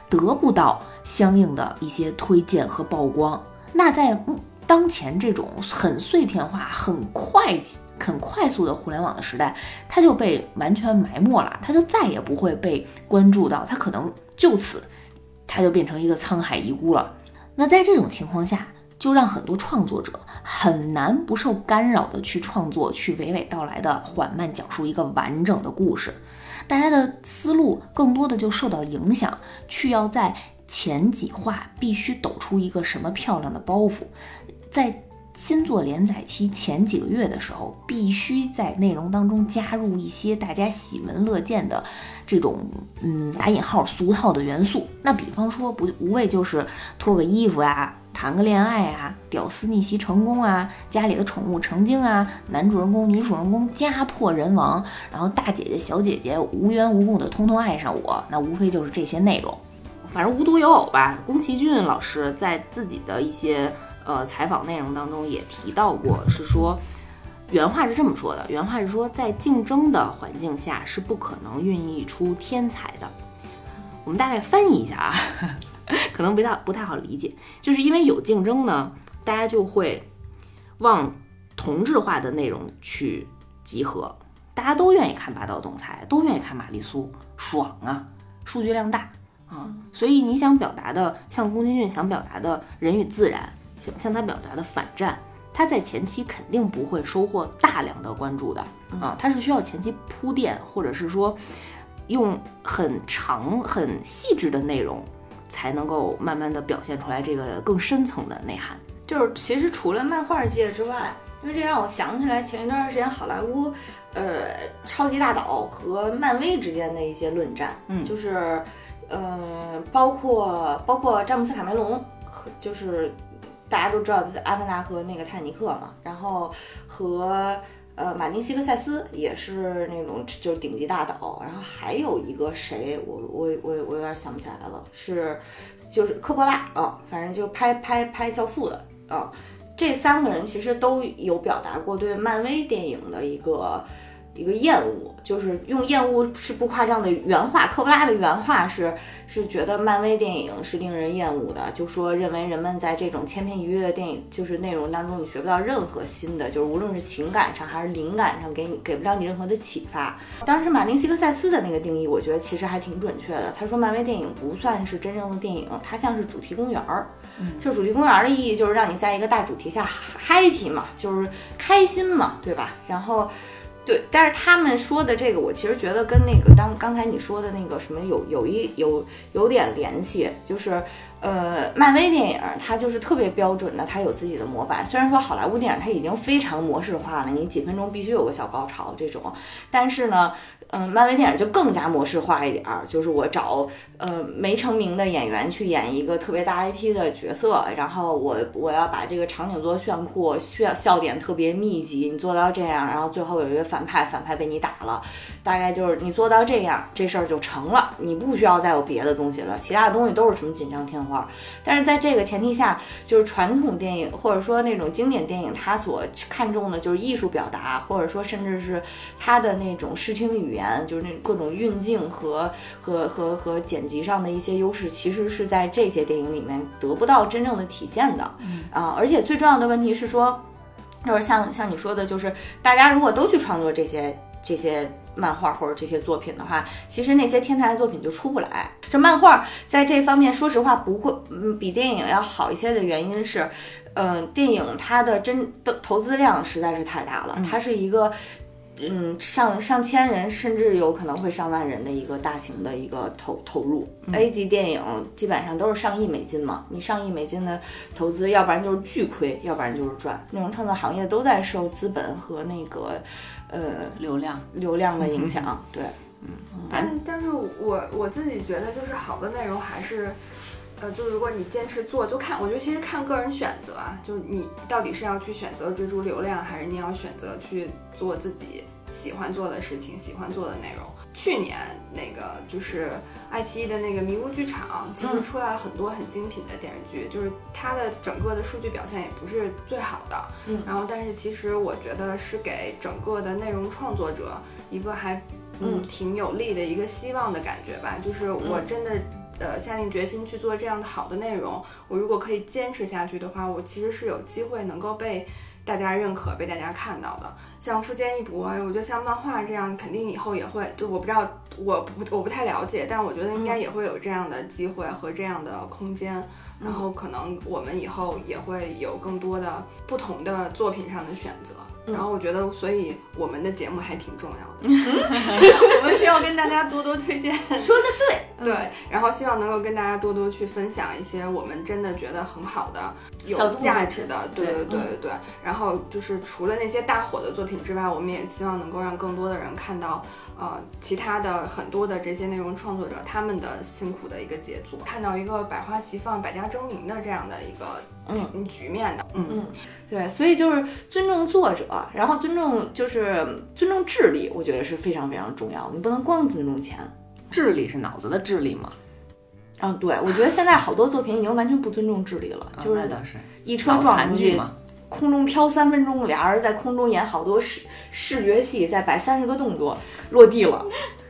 得不到相应的一些推荐和曝光。那在当前这种很碎片化、很快、很快速的互联网的时代，它就被完全埋没了，它就再也不会被关注到，它可能就此，它就变成一个沧海遗孤了。那在这种情况下，就让很多创作者很难不受干扰的去创作，去娓娓道来的缓慢讲述一个完整的故事。大家的思路更多的就受到影响，去要在前几话必须抖出一个什么漂亮的包袱，在新作连载期前几个月的时候，必须在内容当中加入一些大家喜闻乐见的这种嗯打引号俗套的元素。那比方说不无非就是脱个衣服啊。谈个恋爱啊，屌丝逆袭成功啊，家里的宠物成精啊，男主人公、女主人公家破人亡，然后大姐姐、小姐姐无缘无故的通通爱上我，那无非就是这些内容。反正无独有偶吧，宫崎骏老师在自己的一些呃采访内容当中也提到过，是说原话是这么说的，原话是说在竞争的环境下是不可能孕育出天才的。我们大概翻译一下啊。<laughs> 可能不太不太好理解，就是因为有竞争呢，大家就会往同质化的内容去集合，大家都愿意看霸道总裁，都愿意看玛丽苏，爽啊，数据量大啊，所以你想表达的，像宫崎骏想表达的人与自然，像向他表达的反战，他在前期肯定不会收获大量的关注的啊，他是需要前期铺垫，或者是说用很长很细致的内容。才能够慢慢的表现出来这个更深层的内涵。
就是其实除了漫画界之外，因为这让我想起来前一段时间好莱坞，呃，超级大岛和漫威之间的一些论战，
嗯
就是，呃，包括包括詹姆斯卡梅隆就是大家都知道的《阿凡达》和那个《泰尼克》嘛，然后和。呃，马丁·西克塞斯也是那种就是顶级大导，然后还有一个谁，我我我我有点想不起来了，是就是科波拉啊、反正就拍拍拍《教父》的啊、这三个人其实都有表达过对漫威电影的一个一个厌恶，就是用厌恶是不夸张的原话，科布拉的原话是是觉得漫威电影是令人厌恶的，就说认为人们在这种千篇一律的电影就是内容当中，你学不到任何新的，就是无论是情感上还是灵感上，给你给不了你任何的启发。当时马丁·西克塞斯的那个定义，我觉得其实还挺准确的。他说，漫威电影不算是真正的电影，它像是主题公园儿。就主题公园儿的意义就是让你在一个大主题下 happy 嘛，就是开心嘛，对吧？然后。对，但是他们说的这个，我其实觉得跟那个当刚才你说的那个什么有有一有有点联系，就是呃，漫威电影它就是特别标准的，它有自己的模板。虽然说好莱坞电影它已经非常模式化了，你几分钟必须有个小高潮这种，但是呢，嗯，漫威电影就更加模式化一点儿，就是我找呃没成名的演员去演一个特别大 IP 的角色，然后我我要把这个场景做炫酷，笑笑点特别密集，你做到这样，然后最后有一个反派，反派被你打了，大概就是你做到这样，这事儿就成了，你不需要再有别的东西了，其他的东西都是什么锦上添花。但是在这个前提下，就是传统电影或者说那种经典电影，它所看重的就是艺术表达，或者说甚至是它的那种视听语言。言，就是那各种运镜和和和和剪辑上的一些优势，其实是在这些电影里面得不到真正的体现的。嗯啊，而且最重要的问题是说，就是像像你说的，就是大家如果都去创作这些这些漫画或者这些作品的话，其实那些天才的作品就出不来。这漫画在这方面，说实话不会，嗯，比电影要好一些的原因是，嗯、电影它的真的投资量实在是太大了，它是一个。嗯，上上千人，甚至有可能会上万人的一个大型的一个投投入。A 级电影基本上都是上亿美金嘛，你上亿美金的投资，要不然就是巨亏，要不然就是赚。内容创作行业都在受资本和那个呃
流量，
流量的影响。对，嗯
但但是我我自己觉得，就是好的内容还是，呃，就如果你坚持做，就看，我觉得其实看个人选择啊，就你到底是要去选择追逐流量，还是你要选择去做自己喜欢做的事情、喜欢做的内容。去年那个就是爱奇艺的那个迷雾剧场，其实出来了很多很精品的电视剧，就是它的整个的数据表现也不是最好的，
嗯
然后但是其实我觉得是给整个的内容创作者一个还嗯挺有利的一个希望的感觉吧，就是我真的。呃，下定决心去做这样的好的内容，我如果可以坚持下去的话，我其实是有机会能够被大家认可、被大家看到的。像富坚义博，我觉得像漫画这样，肯定以后也会，就我不知道，我不我不太了解，但我觉得应该也会有这样的机会和这样的空间。然后可能我们以后也会有更多的不同的作品上的选择。然后我觉得，所以我们的节目还挺重要的，<laughs> 我们需要跟大家多多推荐。
说的对，
对，然后希望能够跟大家多多去分享一些我们真的觉得很好的、有价值的，对。
对
对对对对。然后就是除了那些大火的作品之外，我们也希望能够让更多的人看到，呃，其他的很多的这些内容创作者他们的辛苦的一个杰作，看到一个百花齐放、百家争鸣的这样的一个局局面的，嗯。
嗯。对，所以就是尊重作者，然后尊重就是尊重智力，我觉得是非常非常重要的。你不能光尊重钱。
智力是脑子的智力嘛？
嗯，对，我觉得现在好多作品已经完全不尊重智力了，就是一车
脑
撞
剧嘛。
空中飘三分钟，俩人在空中演好多视视觉戏，再摆三十个动作，落地了。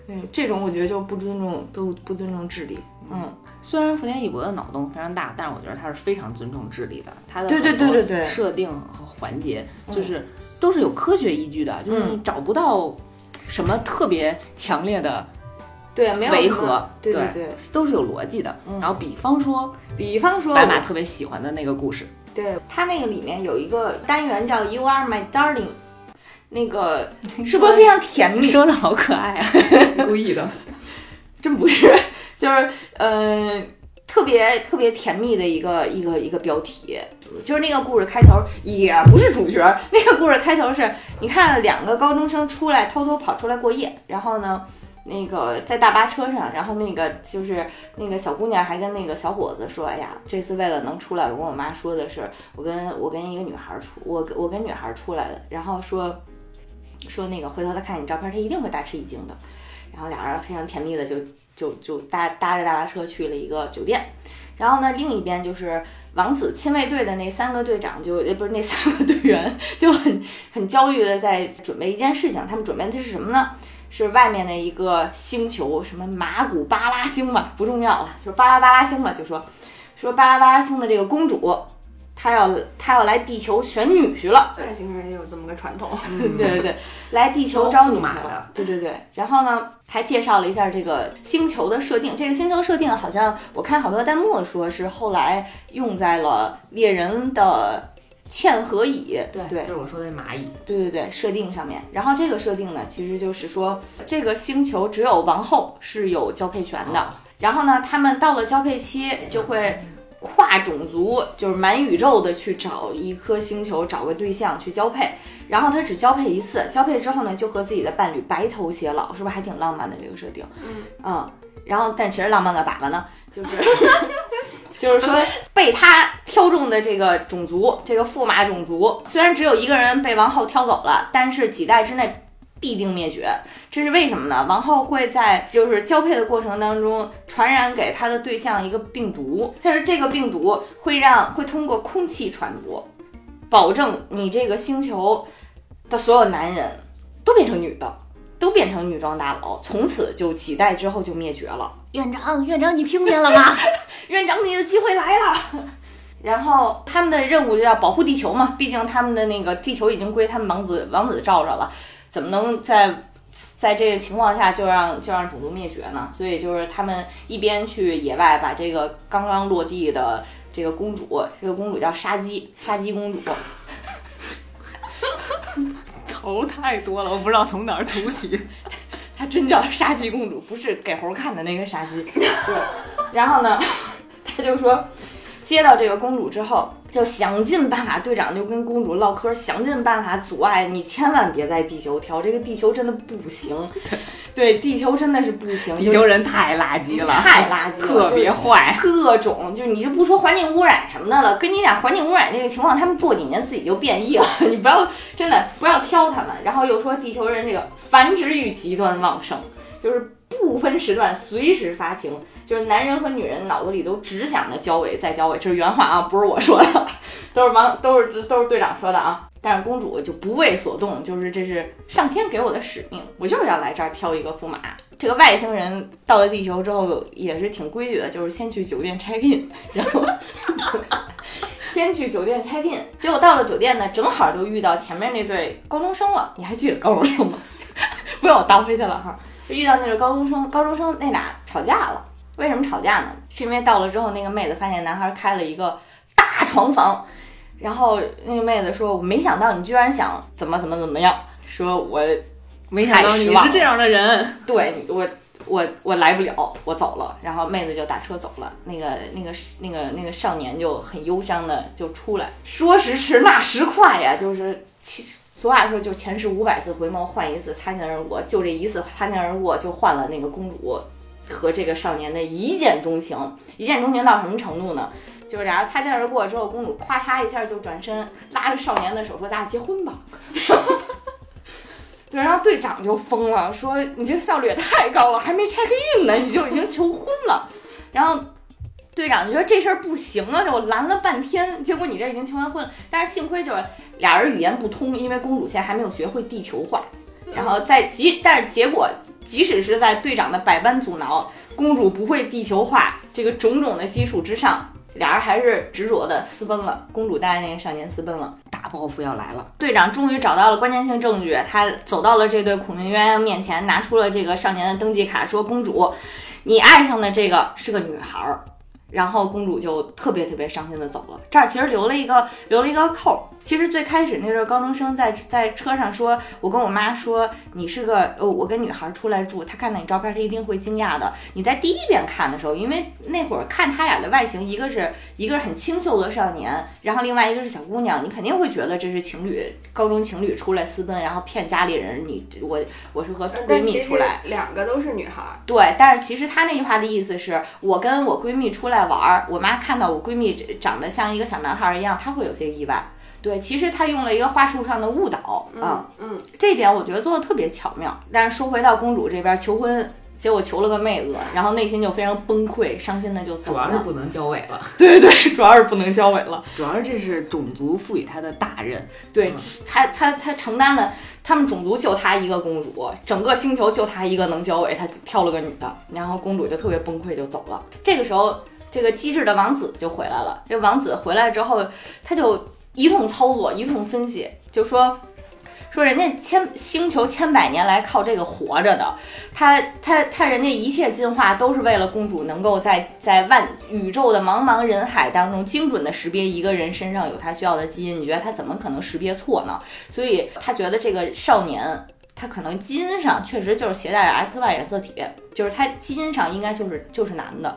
嗯，这种我觉得就不尊重，不不尊重智力。嗯，
虽然福田义博的脑洞非常大，但是我觉得他是非常尊重智力的。他的
对对
很多
对对对
设定和环节就是都是有科学依据的，就是你找不到什么特别强烈的，
对，没有
违和
对
对
对。
都是有逻辑的。然后比方说
比方说，
白马特别喜欢的那个故事，
对他那个里面有一个单元叫 “You Are My Darling”，那个是不是非常甜蜜？
说的好可爱啊，<laughs> 故意的。<laughs>
真不是，就是呃，特别特别甜蜜的一个一个一个标题，就是那个故事开头也不是主角，那个故事开头是你看两个高中生出来偷偷跑出来过夜，然后呢。那个在大巴车上，然后那个就是那个小姑娘还跟那个小伙子说：“哎呀，这次为了能出来，我跟我妈说的是，我跟我跟一个女孩出，我我跟女孩出来的，然后说说那个回头她看你照片，她一定会大吃一惊的。”然后俩人非常甜蜜的就就就搭搭着大巴车去了一个酒店，然后呢，另一边就是王子亲卫队的那三个队长就呃不是那三个队员就很很焦虑的在准备一件事情，他们准备的是什么呢？是外面的一个星球，什么马古巴拉星吧，不重要了，就是巴拉巴拉星吧，就说说巴拉巴拉星的这个公主，她要他要来地球选女婿了。
外星人也有这么个传统。
对对对，<laughs> 来地球招女
驸马的。
对对对，然后呢，还介绍了一下这个星球的设定。这个星球设定好像我看好多弹幕说是后来用在了猎人的嵌合蚁。对对
就是我说的蚂蚁。
对对对，设定上面。然后这个设定呢，其实就是说这个星球只有王后是有交配权的。然后呢，他们到了交配期就会跨种族，就是满宇宙的去找一颗星球，找个对象去交配。然后他只交配一次，交配之后呢，就和自己的伴侣白头偕老，是不是还挺浪漫的这个设定？嗯然后，但其实浪漫的粑粑呢，就是就是说被他挑中的这个种族，这个驸马种族，虽然只有一个人被王后挑走了，但是几代之内必定灭绝。这是为什么呢？王后会在就是交配的过程当中传染给她的对象一个病毒，但是这个病毒会让会通过空气传播，保证你这个星球的所有男人都变成女的。都变成女装大佬，从此就几代之后就灭绝了。院长，院长，你听见了吗？<laughs> 院长，你的机会来了。然后他们的任务就要保护地球嘛，毕竟他们的那个地球已经归他们王子王子罩着了，怎么能在在这个情况下就让就让种族灭绝呢？所以就是他们一边去野外把这个刚刚落地的这个公主，这个公主叫杀鸡，<laughs> 杀鸡公主，
头太多了，我不知道从哪儿吐起。<laughs>
她真叫杀鸡公主，不是给猴看的那个杀鸡。对，然后呢，<laughs> 他就说。接到这个公主之后，就想尽办法，队长就跟公主唠嗑，想尽办法阻碍你，千万别在地球跳，这个地球真的不行。<laughs> 对，地球真的是不行，
地球人太垃圾了，
太垃圾了，
特别坏，
各种就是你就不说环境污染什么的了，跟你讲环境污染这个情况，他们过几年自己就变异了，<laughs> 你不要真的不要挑他们。然后又说地球人这个繁殖欲极端旺盛，就是不分时段随时发情。就是男人和女人脑子里都只想着交尾再交尾，这是原话啊，不是我说的，<laughs> 都是王都是都是队长说的啊。但是公主就不为所动，就是这是上天给我的使命，我就是要来这儿挑一个驸马。这个外星人到了地球之后也是挺规矩的，就是先去酒店 check in，然后 <laughs> 先去酒店 check in，结果到了酒店呢，正好就遇到前面那对高中生了。你还记得高中生吗？<laughs> 不用我倒回去了哈，就遇到那个高中生，高中生那俩吵架了。为什么吵架呢？是因为到了之后，那个妹子发现男孩开了一个大床房，然后那个妹子说：“我没想到你居然想怎么怎么怎么样。”说：“我
没想到你是这样的人。”
对，我我我来不了，我走了。然后妹子就打车走了。那个那个那个那个少年就很忧伤的就出来，说时迟那时快呀，就是俗话说，就前世五百次回眸，换一次擦肩而过，就这一次擦肩而过，就换了那个公主。和这个少年的一见钟情，一见钟情到什么程度呢？就是俩人擦肩而过之后，公主咵嚓一下就转身拉着少年的手说：“咱俩结婚吧。<laughs> ”对，然后队长就疯了，说：“你这效率也太高了，还没 check in 呢，你就已经求婚了。”然后队长就觉得这事儿不行啊，就拦了半天，结果你这已经求完婚了。但是幸亏就是俩人语言不通，因为公主现在还没有学会地球话。然后在即，但是结果。即使是在队长的百般阻挠，公主不会地球化这个种种的基础之上，俩人还是执着的私奔了。公主带着那个少年私奔了，
大报复要来了。
队长终于找到了关键性证据，他走到了这对苦命鸳鸯面前，拿出了这个少年的登记卡，说：“公主，你爱上的这个是个女孩儿。”然后公主就特别特别伤心的走了。这儿其实留了一个留了一个扣。其实最开始那对高中生在在车上说：“我跟我妈说你是个呃，我跟女孩出来住。她看到你照片，她一定会惊讶的。你在第一遍看的时候，因为那会儿看他俩的外形，一个是一个是很清秀的少年，然后另外一个是小姑娘，你肯定会觉得这是情侣，高中情侣出来私奔，然后骗家里人。你我我是和闺蜜出来，
两个都是女孩。
对，但是其实他那句话的意思是我跟我闺蜜出来玩儿，我妈看到我闺蜜长得像一个小男孩一样，她会有些意外。对，其实她用了一个话术上的误导啊，
嗯，
这点我觉得做的特别巧妙。但是说回到公主这边求婚，结果求了个妹子，然后内心就非常崩溃，伤心的就走
了。主要是不能交尾了。
对对对，主要是不能交尾了。
主要是这是种族赋予他的大任，
对他他他承担了，他们种族就他一个公主，整个星球就他一个能交尾，他挑了个女的，然后公主就特别崩溃就走了。这个时候，这个机智的王子就回来了。这王子回来之后，他就。一通操作，一通分析，就说说人家千星球千百年来靠这个活着的，他他他人家一切进化都是为了公主能够在在万宇宙的茫茫人海当中精准的识别一个人身上有他需要的基因，你觉得他怎么可能识别错呢？所以他觉得这个少年他可能基因上确实就是携带着 X Y 染色体，就是他基因上应该就是就是男的。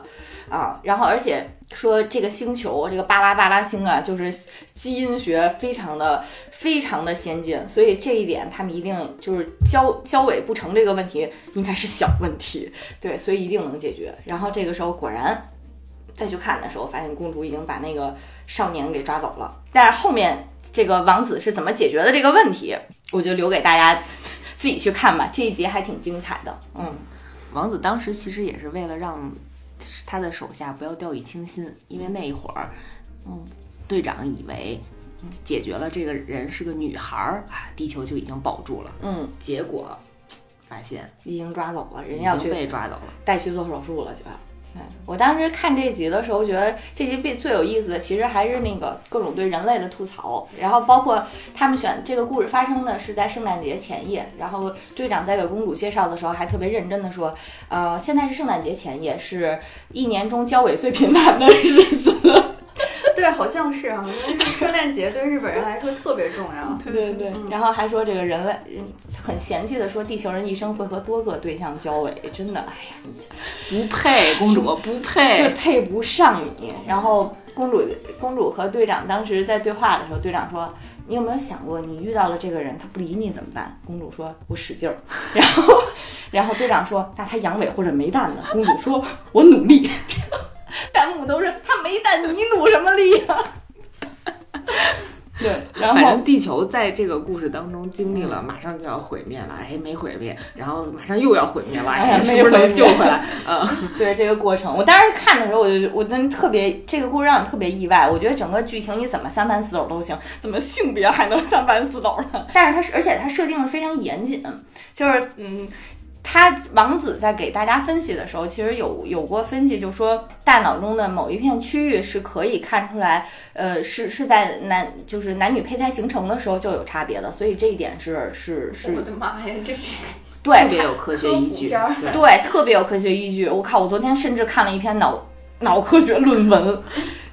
啊，然后而且说这个星球，这个巴拉巴拉星啊，就是基因学非常的非常的先进，所以这一点他们一定就是交交尾不成这个问题应该是小问题，对，所以一定能解决。然后这个时候果然再去看的时候，发现公主已经把那个少年给抓走了。但是后面这个王子是怎么解决的这个问题，我就留给大家自己去看吧。这一集还挺精彩的。嗯，
王子当时其实也是为了让。他的手下不要掉以轻心，因为那一会儿，嗯，队长以为解决了这个人是个女孩儿啊，地球就已经保住了。
嗯，
结果发现
已经抓走了，人要去
被抓走了。
带去做手术了，就要。我当时看这集的时候，觉得这集最最有意思的，其实还是那个各种对人类的吐槽，然后包括他们选这个故事发生的是在圣诞节前夜，然后队长在给公主介绍的时候还特别认真的说，呃，现在是圣诞节前夜，是一年中交尾最频繁的日子。
对，好像是啊，因为圣诞节对日本人来说特别重要。
对对对，然后还说这个人类很嫌弃的说，地球人一生会和多个对象交尾，真的，哎呀，你
不配，公主不
这
配。<laughs>
配不上你。然后公主公主和队长当时在对话的时候，队长说：“你有没有想过，你遇到了这个人，他不理你怎么办？”公主说：“我使劲儿。”然后然后队长说：“那他阳痿或者没蛋呢？”公主说：“我努力。”弹幕都是他没蛋，你努什么力呀、对，<laughs> 然后
反正地球在这个故事当中经历了马上就要毁灭了，哎，没毁灭，然后马上又要毁灭了，
哎
是不是能救回来？嗯，<laughs>
对这个过程，我当时看的时候，我就我真特别这个故事让我特别意外。我觉得整个剧情你怎么三番四抖都行，怎么性别还能三番四抖呢？但是它是，而且它设定的非常严谨，就是嗯。他王子在给大家分析的时候，其实有有过分析，就说大脑中的某一片区域是可以看出来，呃，是是在男就是男女胚胎形成的时候就有差别的，所以这一点是是是
我的妈呀，这是
对
特别有科学依据。对，
特别有科学依据。我靠，我昨天甚至看了一篇脑脑科学论文，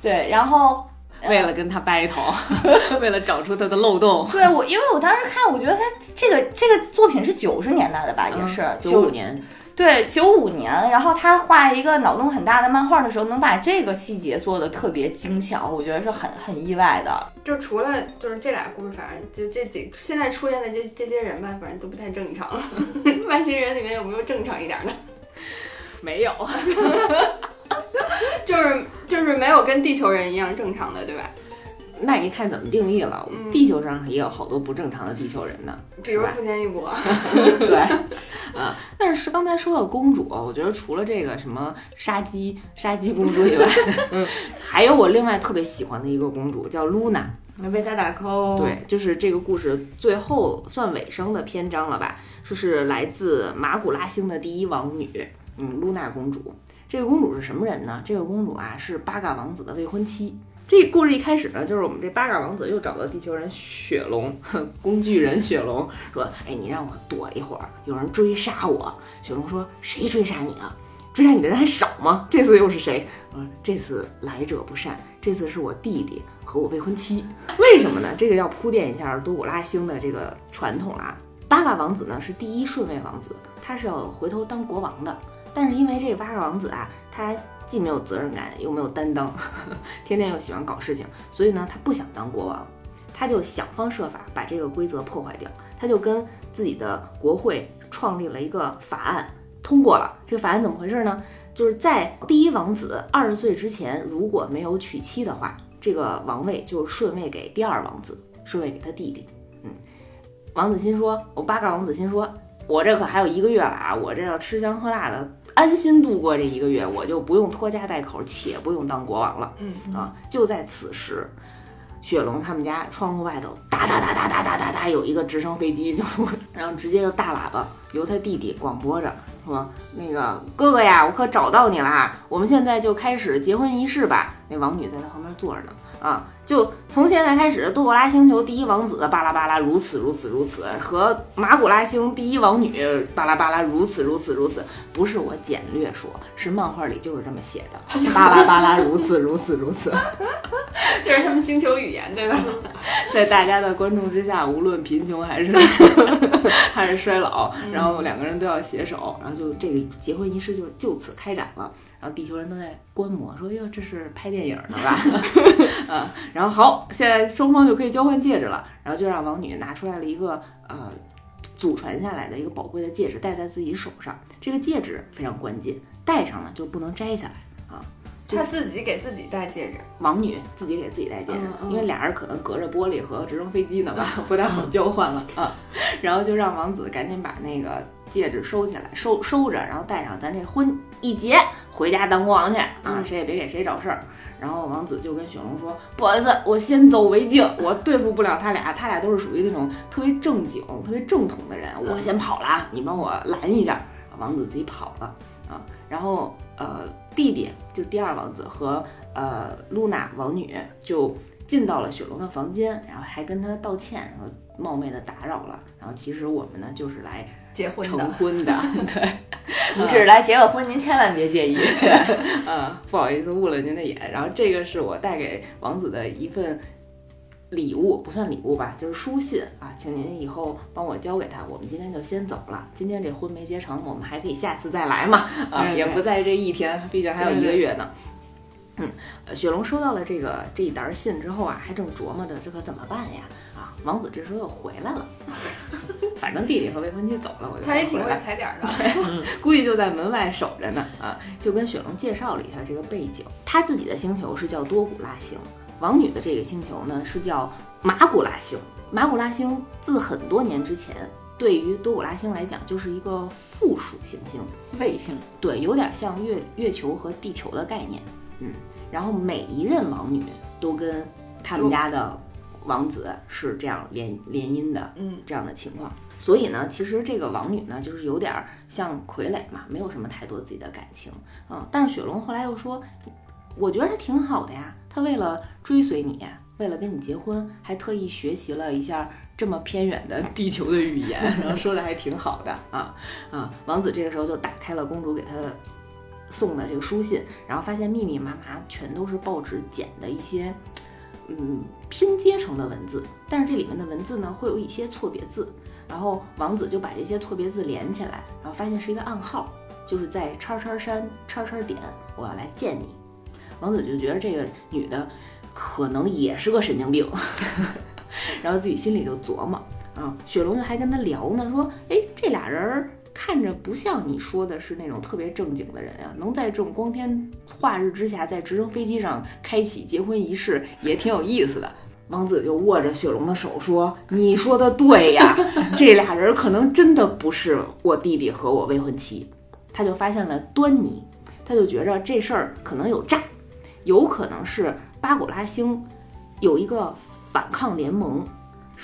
对，然后。
为了跟他 battle，<laughs> 为了找出他的漏洞，
对我，因为我当时看，我觉得他这个这个作品是九十年代的吧，也是
嗯九五年，
对九五年。然后他画一个脑洞很大的漫画的时候，能把这个细节做的特别精巧，我觉得是很很意外的。
就除了就是这俩故事，反正就这几现在出现的这这些人吧，反正都不太正常。<laughs> 外星人里面有没有正常一点的？
没有，<laughs>
就是就是没有跟地球人一样正常的，对吧？
那你看怎么定义了？
嗯
地球上也有好多不正常的地球人呢，
比如富坚义博，<laughs>
对，啊，但是刚才说到公主，我觉得除了这个什么杀鸡杀鸡公主以外，<laughs> 嗯，还有我另外特别喜欢的一个公主叫露娜。
为她打 call，
对，就是这个故事最后算尾声的篇章了吧？说是来自马古拉星的第一王女，嗯，露娜公主。这个公主是什么人呢？这个公主啊是八嘎王子的未婚妻。这故事一开始呢，就是我们这八嘎王子又找到地球人雪龙，哼工具人雪龙，说：“哎，你让我躲一会儿，有人追杀我。”雪龙说：“谁追杀你啊？追杀你的人还少吗？这次又是谁？”嗯，这次来者不善，这次是我弟弟和我未婚妻。为什么呢？这个要铺垫一下多古拉星的这个传统啊。八嘎王子呢是第一顺位王子，他是要回头当国王的。但是因为这个八嘎王子啊，他既没有责任感，又没有担当，<laughs> 天天又喜欢搞事情，所以呢，他不想当国王，他就想方设法把这个规则破坏掉。他就跟自己的国会创立了一个法案，通过了。这个法案怎么回事呢？就是在第一王子二十岁之前，如果没有娶妻的话，这个王位就顺位给第二王子，顺位给他弟弟。嗯，王子心说，我八嘎王子心说，我这可还有一个月了啊，我这要吃香喝辣的，安心度过这一个月，我就不用拖家带口，且不用当国王了。
嗯
啊，就在此时，雪龙他们家窗户外头哒哒哒哒哒哒哒哒有一个直升飞机，就然后直接就大喇叭由他弟弟广播着说：“那个哥哥呀，我可找到你啦！我们现在就开始结婚仪式吧。”那王女在他旁边坐着呢，啊，就从现在开始，多古拉星球第一王子巴拉巴拉如此如此如此，和马古拉星第一王女巴拉巴拉如此如此如此，不是我简略说，是漫画里就是这么写的，巴拉巴拉如此如此如此。<laughs>
就是他们星球语言，对吧？<laughs>
在大家的关注之下，无论贫穷还是 <laughs> 还是衰老，然后两个人都要携手，然后就这个结婚仪式就就此开展了。然后地球人都在观摩，说：“哟，这是拍电影呢吧？” <laughs> 啊，然后好，现在双方就可以交换戒指了。然后就让王女拿出来了一个呃祖传下来的一个宝贵的戒指，戴在自己手上。这个戒指非常关键，戴上了就不能摘下来啊。
他自己给自己戴戒指，
王女自己给自己戴戒指，
嗯嗯
因为俩人可能隔着玻璃和直升飞机呢吧，不太好交换了啊。然后就让王子赶紧把那个戒指收起来，收收着，然后戴上，咱这婚一结，回家当国王去啊，
嗯
谁也别给谁找事儿。然后王子就跟雪龙说：“不好意思，我先走为敬，我对付不了他俩，他俩都是属于那种特别正经、特别正统的人，我先跑了啊，你帮我拦一下。”王子自己跑了啊，然后呃弟弟就第二王子和呃露娜王女就进到了雪龙的房间，然后还跟他道歉，然后冒昧的打扰了。然后其实我们呢就是来成
结婚的，
婚的，<laughs> 对。<laughs>
你只是来结个婚，您千万别介意。
呃，<laughs> 不好意思误了您的眼。然后这个是我带给王子的一份礼物，不算礼物吧，就是书信啊，请您以后帮我交给他。我们今天就先走了，今天这婚没结成，我们还可以下次再来嘛，啊，
对对
也不在这一天，毕竟还有一个月呢。嗯，呃雪龙收到了这个这一沓信之后啊，还正琢磨着这可怎么办呀？啊，王子这时候又回来了，反正弟弟和未婚妻走了，我就
他也挺会踩点儿的。<laughs>
估计就在门外守着呢啊，就跟雪龙介绍了一下这个背景。他自己的星球是叫多古拉星，王女的这个星球呢是叫马古拉星。马古拉星自很多年之前，对于多古拉星来讲就是一个附属行星，
卫星
对，有点像月月球和地球的概念。嗯，然后每一任王女都跟他们家的王子是这样联联姻的，
嗯，
这样的情况。所以呢，其实这个王女呢，就是有点儿像傀儡嘛，没有什么太多自己的感情。嗯，但是雪龙后来又说，我觉得她挺好的呀，她为了追随你，为了跟你结婚，还特意学习了一下这么偏远的地球的语言，然 <laughs> 后说的还挺好的啊啊！王子这个时候就打开了公主给他送的这个书信，然后发现密密麻麻全都是报纸剪的一些嗯拼接成的文字，但是这里面的文字呢会有一些错别字，然后王子就把这些错别字连起来，然后发现是一个暗号，就是在叉叉山叉叉点，我要来见你。王子就觉得这个女的可能也是个神经病，<laughs> 然后自己心里就琢磨啊，雪龙还跟他聊呢，说，哎，这俩人儿看着不像你说的是那种特别正经的人啊，能在这种光天化日之下在直升飞机上开启结婚仪式，也挺有意思的。王子就握着雪龙的手说：“你说的对呀，<laughs> 这俩人可能真的不是我弟弟和我未婚妻。”他就发现了端倪，他就觉着这事儿可能有诈，有可能是巴古拉星有一个反抗联盟，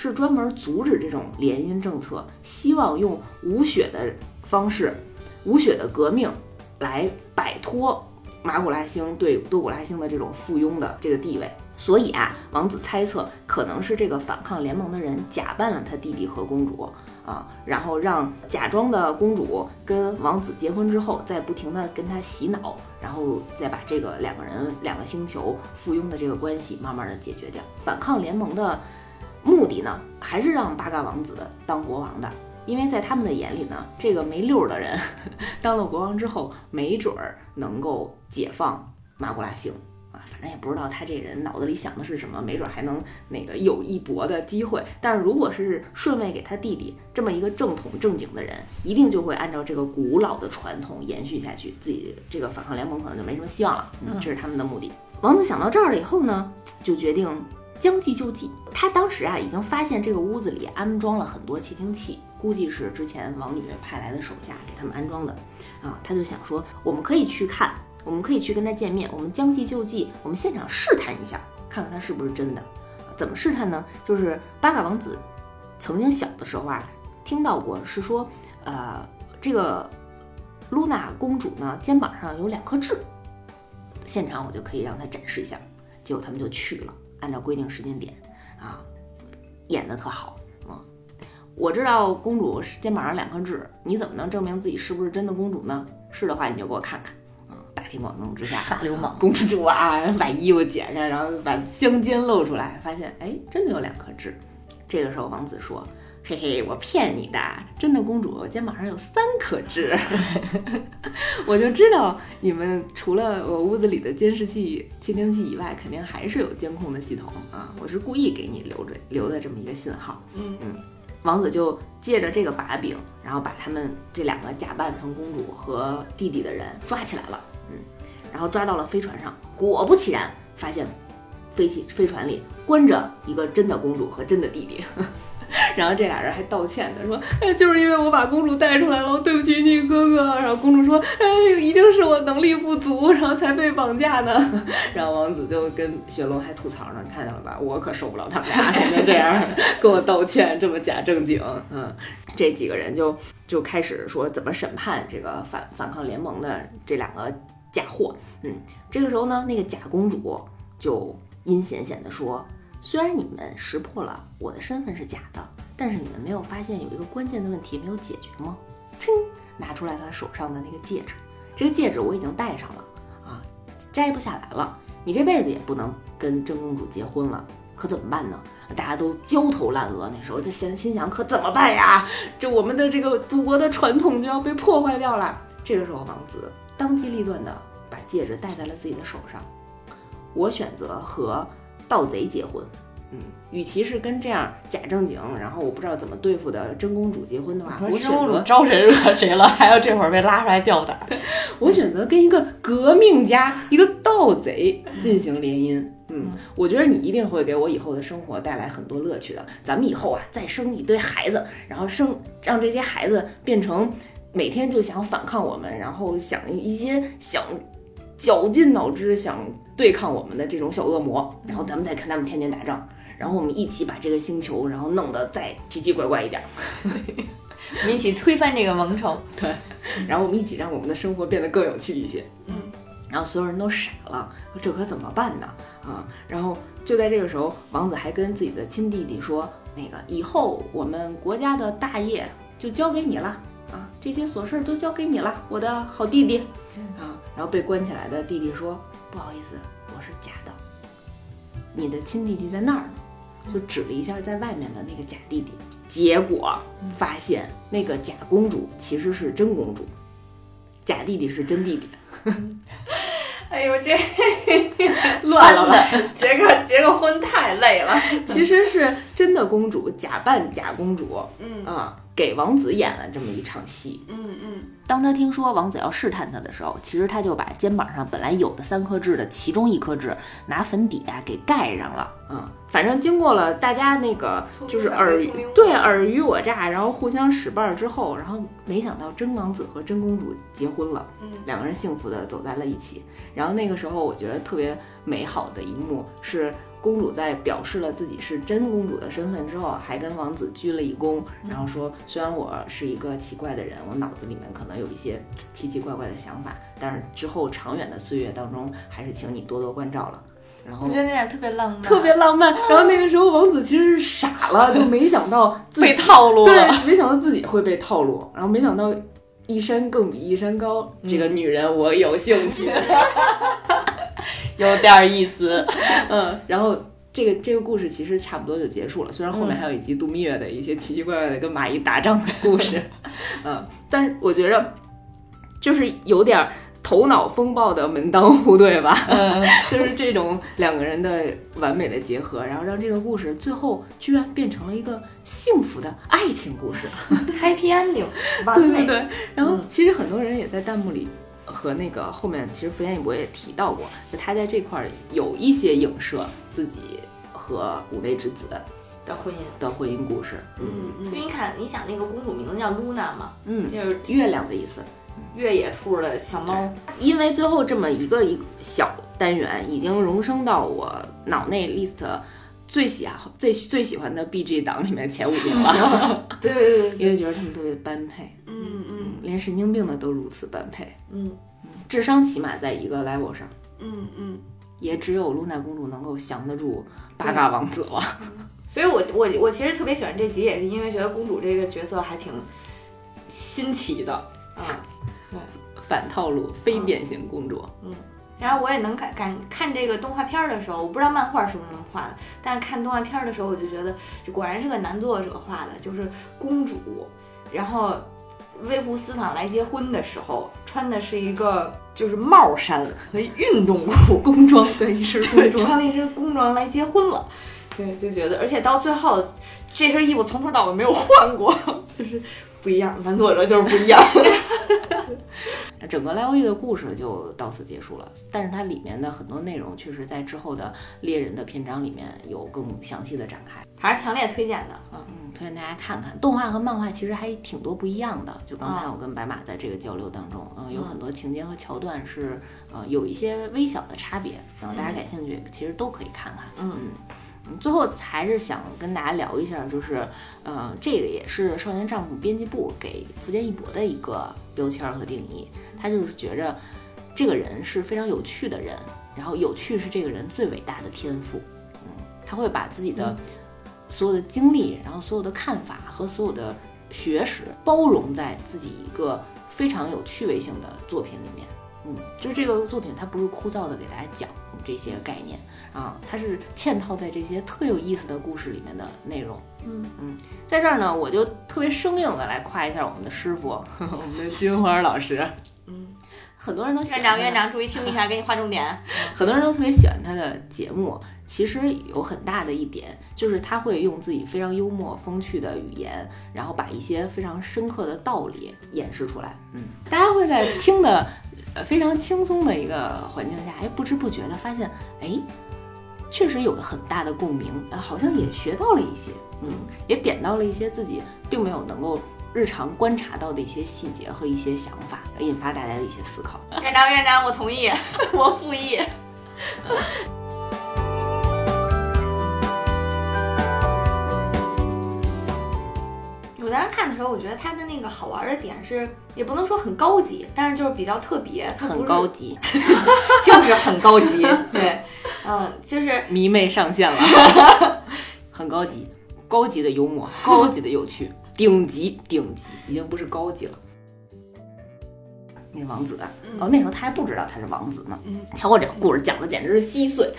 是专门阻止这种联姻政策，希望用无血的方式、无血的革命来摆脱马古拉星对多古拉星的这种附庸的这个地位。所以啊，王子猜测可能是这个反抗联盟的人假扮了他弟弟和公主啊，然后让假装的公主跟王子结婚之后，再不停的跟他洗脑，然后再把这个两个人两个星球附庸的这个关系慢慢的解决掉。反抗联盟的目的呢，还是让八嘎王子当国王的。因为在他们的眼里呢，这个没溜儿的人 <laughs> 当了国王之后，没准儿能够解放马古拉星啊。反正也不知道他这人脑子里想的是什么，没准儿还能那个有一搏的机会。但是如果是顺位给他弟弟这么一个正统正经的人，一定就会按照这个古老的传统延续下去，自己这个反抗联盟可能就没什么希望了。嗯，这是他们的目的。王子想到这儿了以后呢，就决定将计就计。他当时啊已经发现这个屋子里安装了很多窃听器，估计是之前王女派来的手下给他们安装的。啊，他就想说，我们可以去看，我们可以去跟他见面，我们将计就计，我们现场试探一下，看看他是不是真的。怎么试探呢？就是巴嘎王子曾经小的时候啊，听到过是说，呃，这个露娜公主呢肩膀上有两颗痣，现场我就可以让她展示一下。结果他们就去了，按照规定时间点啊，演的特好嗯。我知道公主肩膀上两颗痣，你怎么能证明自己是不是真的公主呢？是的话，你就给我看看。嗯，大庭广众之下，
耍流氓
公主啊，把衣服解开，然后把香肩露出来，发现哎，真的有两颗痣。这个时候，王子说：“嘿嘿，我骗你的，真的公主肩膀上有三颗痣。<laughs> ”我就知道你们除了我屋子里的监视器、窃听器以外，肯定还是有监控的系统啊！我是故意给你留着留的这么一个信号。
嗯
王子就借着这个把柄，然后把他们这两个假扮成公主和弟弟的人抓起来了。嗯，然后抓到了飞船上，果不其然，发现飞机飞船里关着一个真的公主和真的弟弟。然后这俩人还道歉的说，哎，就是因为我把公主带出来了，对不起你哥哥。然后公主说，哎，一定是我能力不足，然后才被绑架的。<laughs> 然后王子就跟雪龙还吐槽呢，看见了吧，我可受不了他们俩天天这样跟我道歉，这么假正经。嗯，这几个人就就开始说怎么审判这个反反抗联盟的这两个假货。嗯，这个时候呢，那个假公主就阴险险的说。虽然你们识破了我的身份是假的，但是你们没有发现有一个关键的问题没有解决吗？噌，拿出来他手上的那个戒指，这个戒指我已经戴上了啊，摘不下来了。你这辈子也不能跟真公主结婚了，可怎么办呢？大家都焦头烂额，那时候就心心想，可怎么办呀？这我们的这个祖国的传统就要被破坏掉了。这个时候，王子当机立断的把戒指戴在了自己的手上。我选择和。盗贼结婚，嗯，与其是跟这样假正经，然后我不知道怎么对付的真公主结婚的话，我选择
招谁惹谁了，<laughs> 还要这会儿被拉出来吊打。<laughs>
我选择跟一个革命家、一个盗贼进行联姻。嗯，我觉得你一定会给我以后的生活带来很多乐趣的。咱们以后啊，再生一堆孩子，然后生让这些孩子变成每天就想反抗我们，然后想一些想。绞尽脑汁想对抗我们的这种小恶魔，然后咱们再看他们天天打仗，然后我们一起把这个星球，然后弄得再奇奇怪怪一点，<laughs>
我们一起推翻这个王朝，<laughs>
对，然后我们一起让我们的生活变得更有趣一些，嗯，然后所有人都傻了，说这可怎么办呢？啊，然后就在这个时候，王子还跟自己的亲弟弟说，那个以后我们国家的大业就交给你了，啊，这些琐事都交给你了，我的好弟弟，啊。然后被关起来的弟弟说：“不好意思，我是假的。你的亲弟弟在那儿呢。”就指了一下在外面的那个假弟弟。结果发现那个假公主其实是真公主，假弟弟是真弟弟。<laughs>
哎呦，这
乱了 <laughs> 吧？
结个结个婚太累了。
其实是真的公主假扮假公主，嗯啊，给王子演了这么一场戏。
嗯嗯。
当他听说王子要试探他的时候，其实他就把肩膀上本来有的三颗痣的其中一颗痣拿粉底啊给盖上了。嗯，反正经过了大家那个就是尔对尔虞我诈，然后互相使绊之后，然后没想到真王子和真公主结婚了，嗯，两个人幸福的走在了一起。然后那个时候我觉得特别美好的一幕是。公主在表示了自己是真公主的身份之后，还跟王子鞠了一躬，然后说：“虽然我是一个奇怪的人，我脑子里面可能有一些奇奇怪怪的想法，但是之后长远的岁月当中，还是请你多多关照了。”然后
我觉得那点特别浪漫，
特别浪漫。然后那个时候王子其实是傻了，就没想到 <laughs>
被套路了，
对，没想到自己会被套路，然后没想到一山更比一山高，这个女人我有兴趣。<laughs>
有点意思，<laughs>
嗯，然后这个这个故事其实差不多就结束了，虽然后面还有一集度蜜月的一些奇奇怪怪的跟蚂蚁打仗的故事，<laughs> 嗯，但是我觉着就是有点头脑风暴的门当户对吧，嗯，<laughs> 就是这种两个人的完美的结合，然后让这个故事最后居然变成了一个幸福的爱情故事
，Happy Ending，
对对对，然后其实很多人也在弹幕里。和那个后面，其实福建一博也提到过，就他在这块有一些影射自己和五内之子
的婚姻
的婚姻故事。
嗯嗯，因为你看，你想那个公主名字叫露娜嘛，
嗯，
就是
月亮的意思，
越野兔的小猫。
因为最后这么一个一小单元已经荣升到我脑内 list 最喜最最喜欢的 B G 档里面前五名了。<laughs>
对对对，
因为觉得他们特别般配。
嗯嗯。
连神经病的都如此般配，
嗯，
智商起码在一个 level 上，
嗯嗯，
也只有露娜公主能够降得住八嘎王子了。
所以我我我其实特别喜欢这集，也是因为觉得公主这个角色还挺新奇的，啊，
对，反套路，非典型公主，
嗯。然后我也能看感看这个动画片的时候，我不知道漫画是不是能画的，但是看动画片的时候，我就觉得这果然是个男作者画的，就是公主，然后。微服私访来结婚的时候，穿的是一个就是帽衫和运动裤
工装，对，一身工装，
穿了一身工装来结婚了。对，就觉得，而且到最后，这身衣服从头到尾没有换过，<laughs> 就是不一样。男作者就是不一样。<laughs>
整个《赖欧玉》的故事就到此结束了，但是它里面的很多内容确实在之后的猎人的篇章里面有更详细的展开。
还是强烈推荐的。嗯，
嗯，推荐大家看看，动画和漫画其实还挺多不一样的。就刚才
啊
我跟白马在这个交流当中，嗯、有很多情节和桥段是呃有一些微小的差别，然后大家感兴趣，其实都可以看看。
嗯
嗯，最后还是想跟大家聊一下，就是呃，这个也是少年丈夫编辑部给福建一博的一个标签儿和定义，他就是觉着这个人是非常有趣的人，然后有趣是这个人最伟大的天赋。嗯，他会把自己的所有的经历，然后所有的看法和所有的学识包容在自己一个非常有趣味性的作品里面。嗯，就是这个作品，它不是枯燥的给大家讲这些概念啊，它是嵌套在这些特有意思的故事里面的内容。
嗯
嗯，在这儿呢，我就特别生硬的来夸一下我们的师傅，<laughs> 我们的金花老师。
嗯，
很多人都喜欢
院长院长注意听一下，给你划重点。<laughs>
很多人都特别喜欢他的节目，其实有很大的一点就是他会用自己非常幽默风趣的语言，然后把一些非常深刻的道理演示出来。嗯，大家会在听的呃非常轻松的一个环境下，哎，不知不觉的发现，哎，确实有很大的共鸣，啊好像也学到了一些，嗯，也点到了一些自己并没有能够日常观察到的一些细节和一些想法，引发大家的一些思考。
院长院长，我同意，<laughs> <laughs> 我附议。当时看的时候，我觉得它的那个好玩的点是，也不能说很高级，但是就是比较特别，它
很高，级，<laughs>
就是很高级。<laughs> 对，嗯，就是 <laughs>
迷妹上线了，很高级，高级的幽默，高级的有趣，顶级顶级，已经不是高级了。那王子啊，哦，那时候他还不知道他是王子呢。
嗯，
瞧我这个故事讲的简直是稀碎。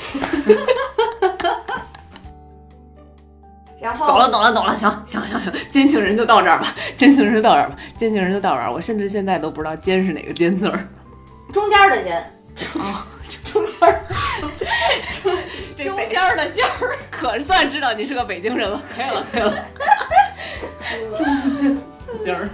然后
懂了，懂了，懂了，行行行行，奸情人就到这儿吧，奸情人就到这儿吧，奸情人就到这儿。我甚至现在都不知道“奸”是哪个“奸”字儿。
中间的奸，<laughs> 中间儿，
中间儿的尖儿，可算知道你是个北京人了。可以了，可以了。<laughs> 中间尖儿。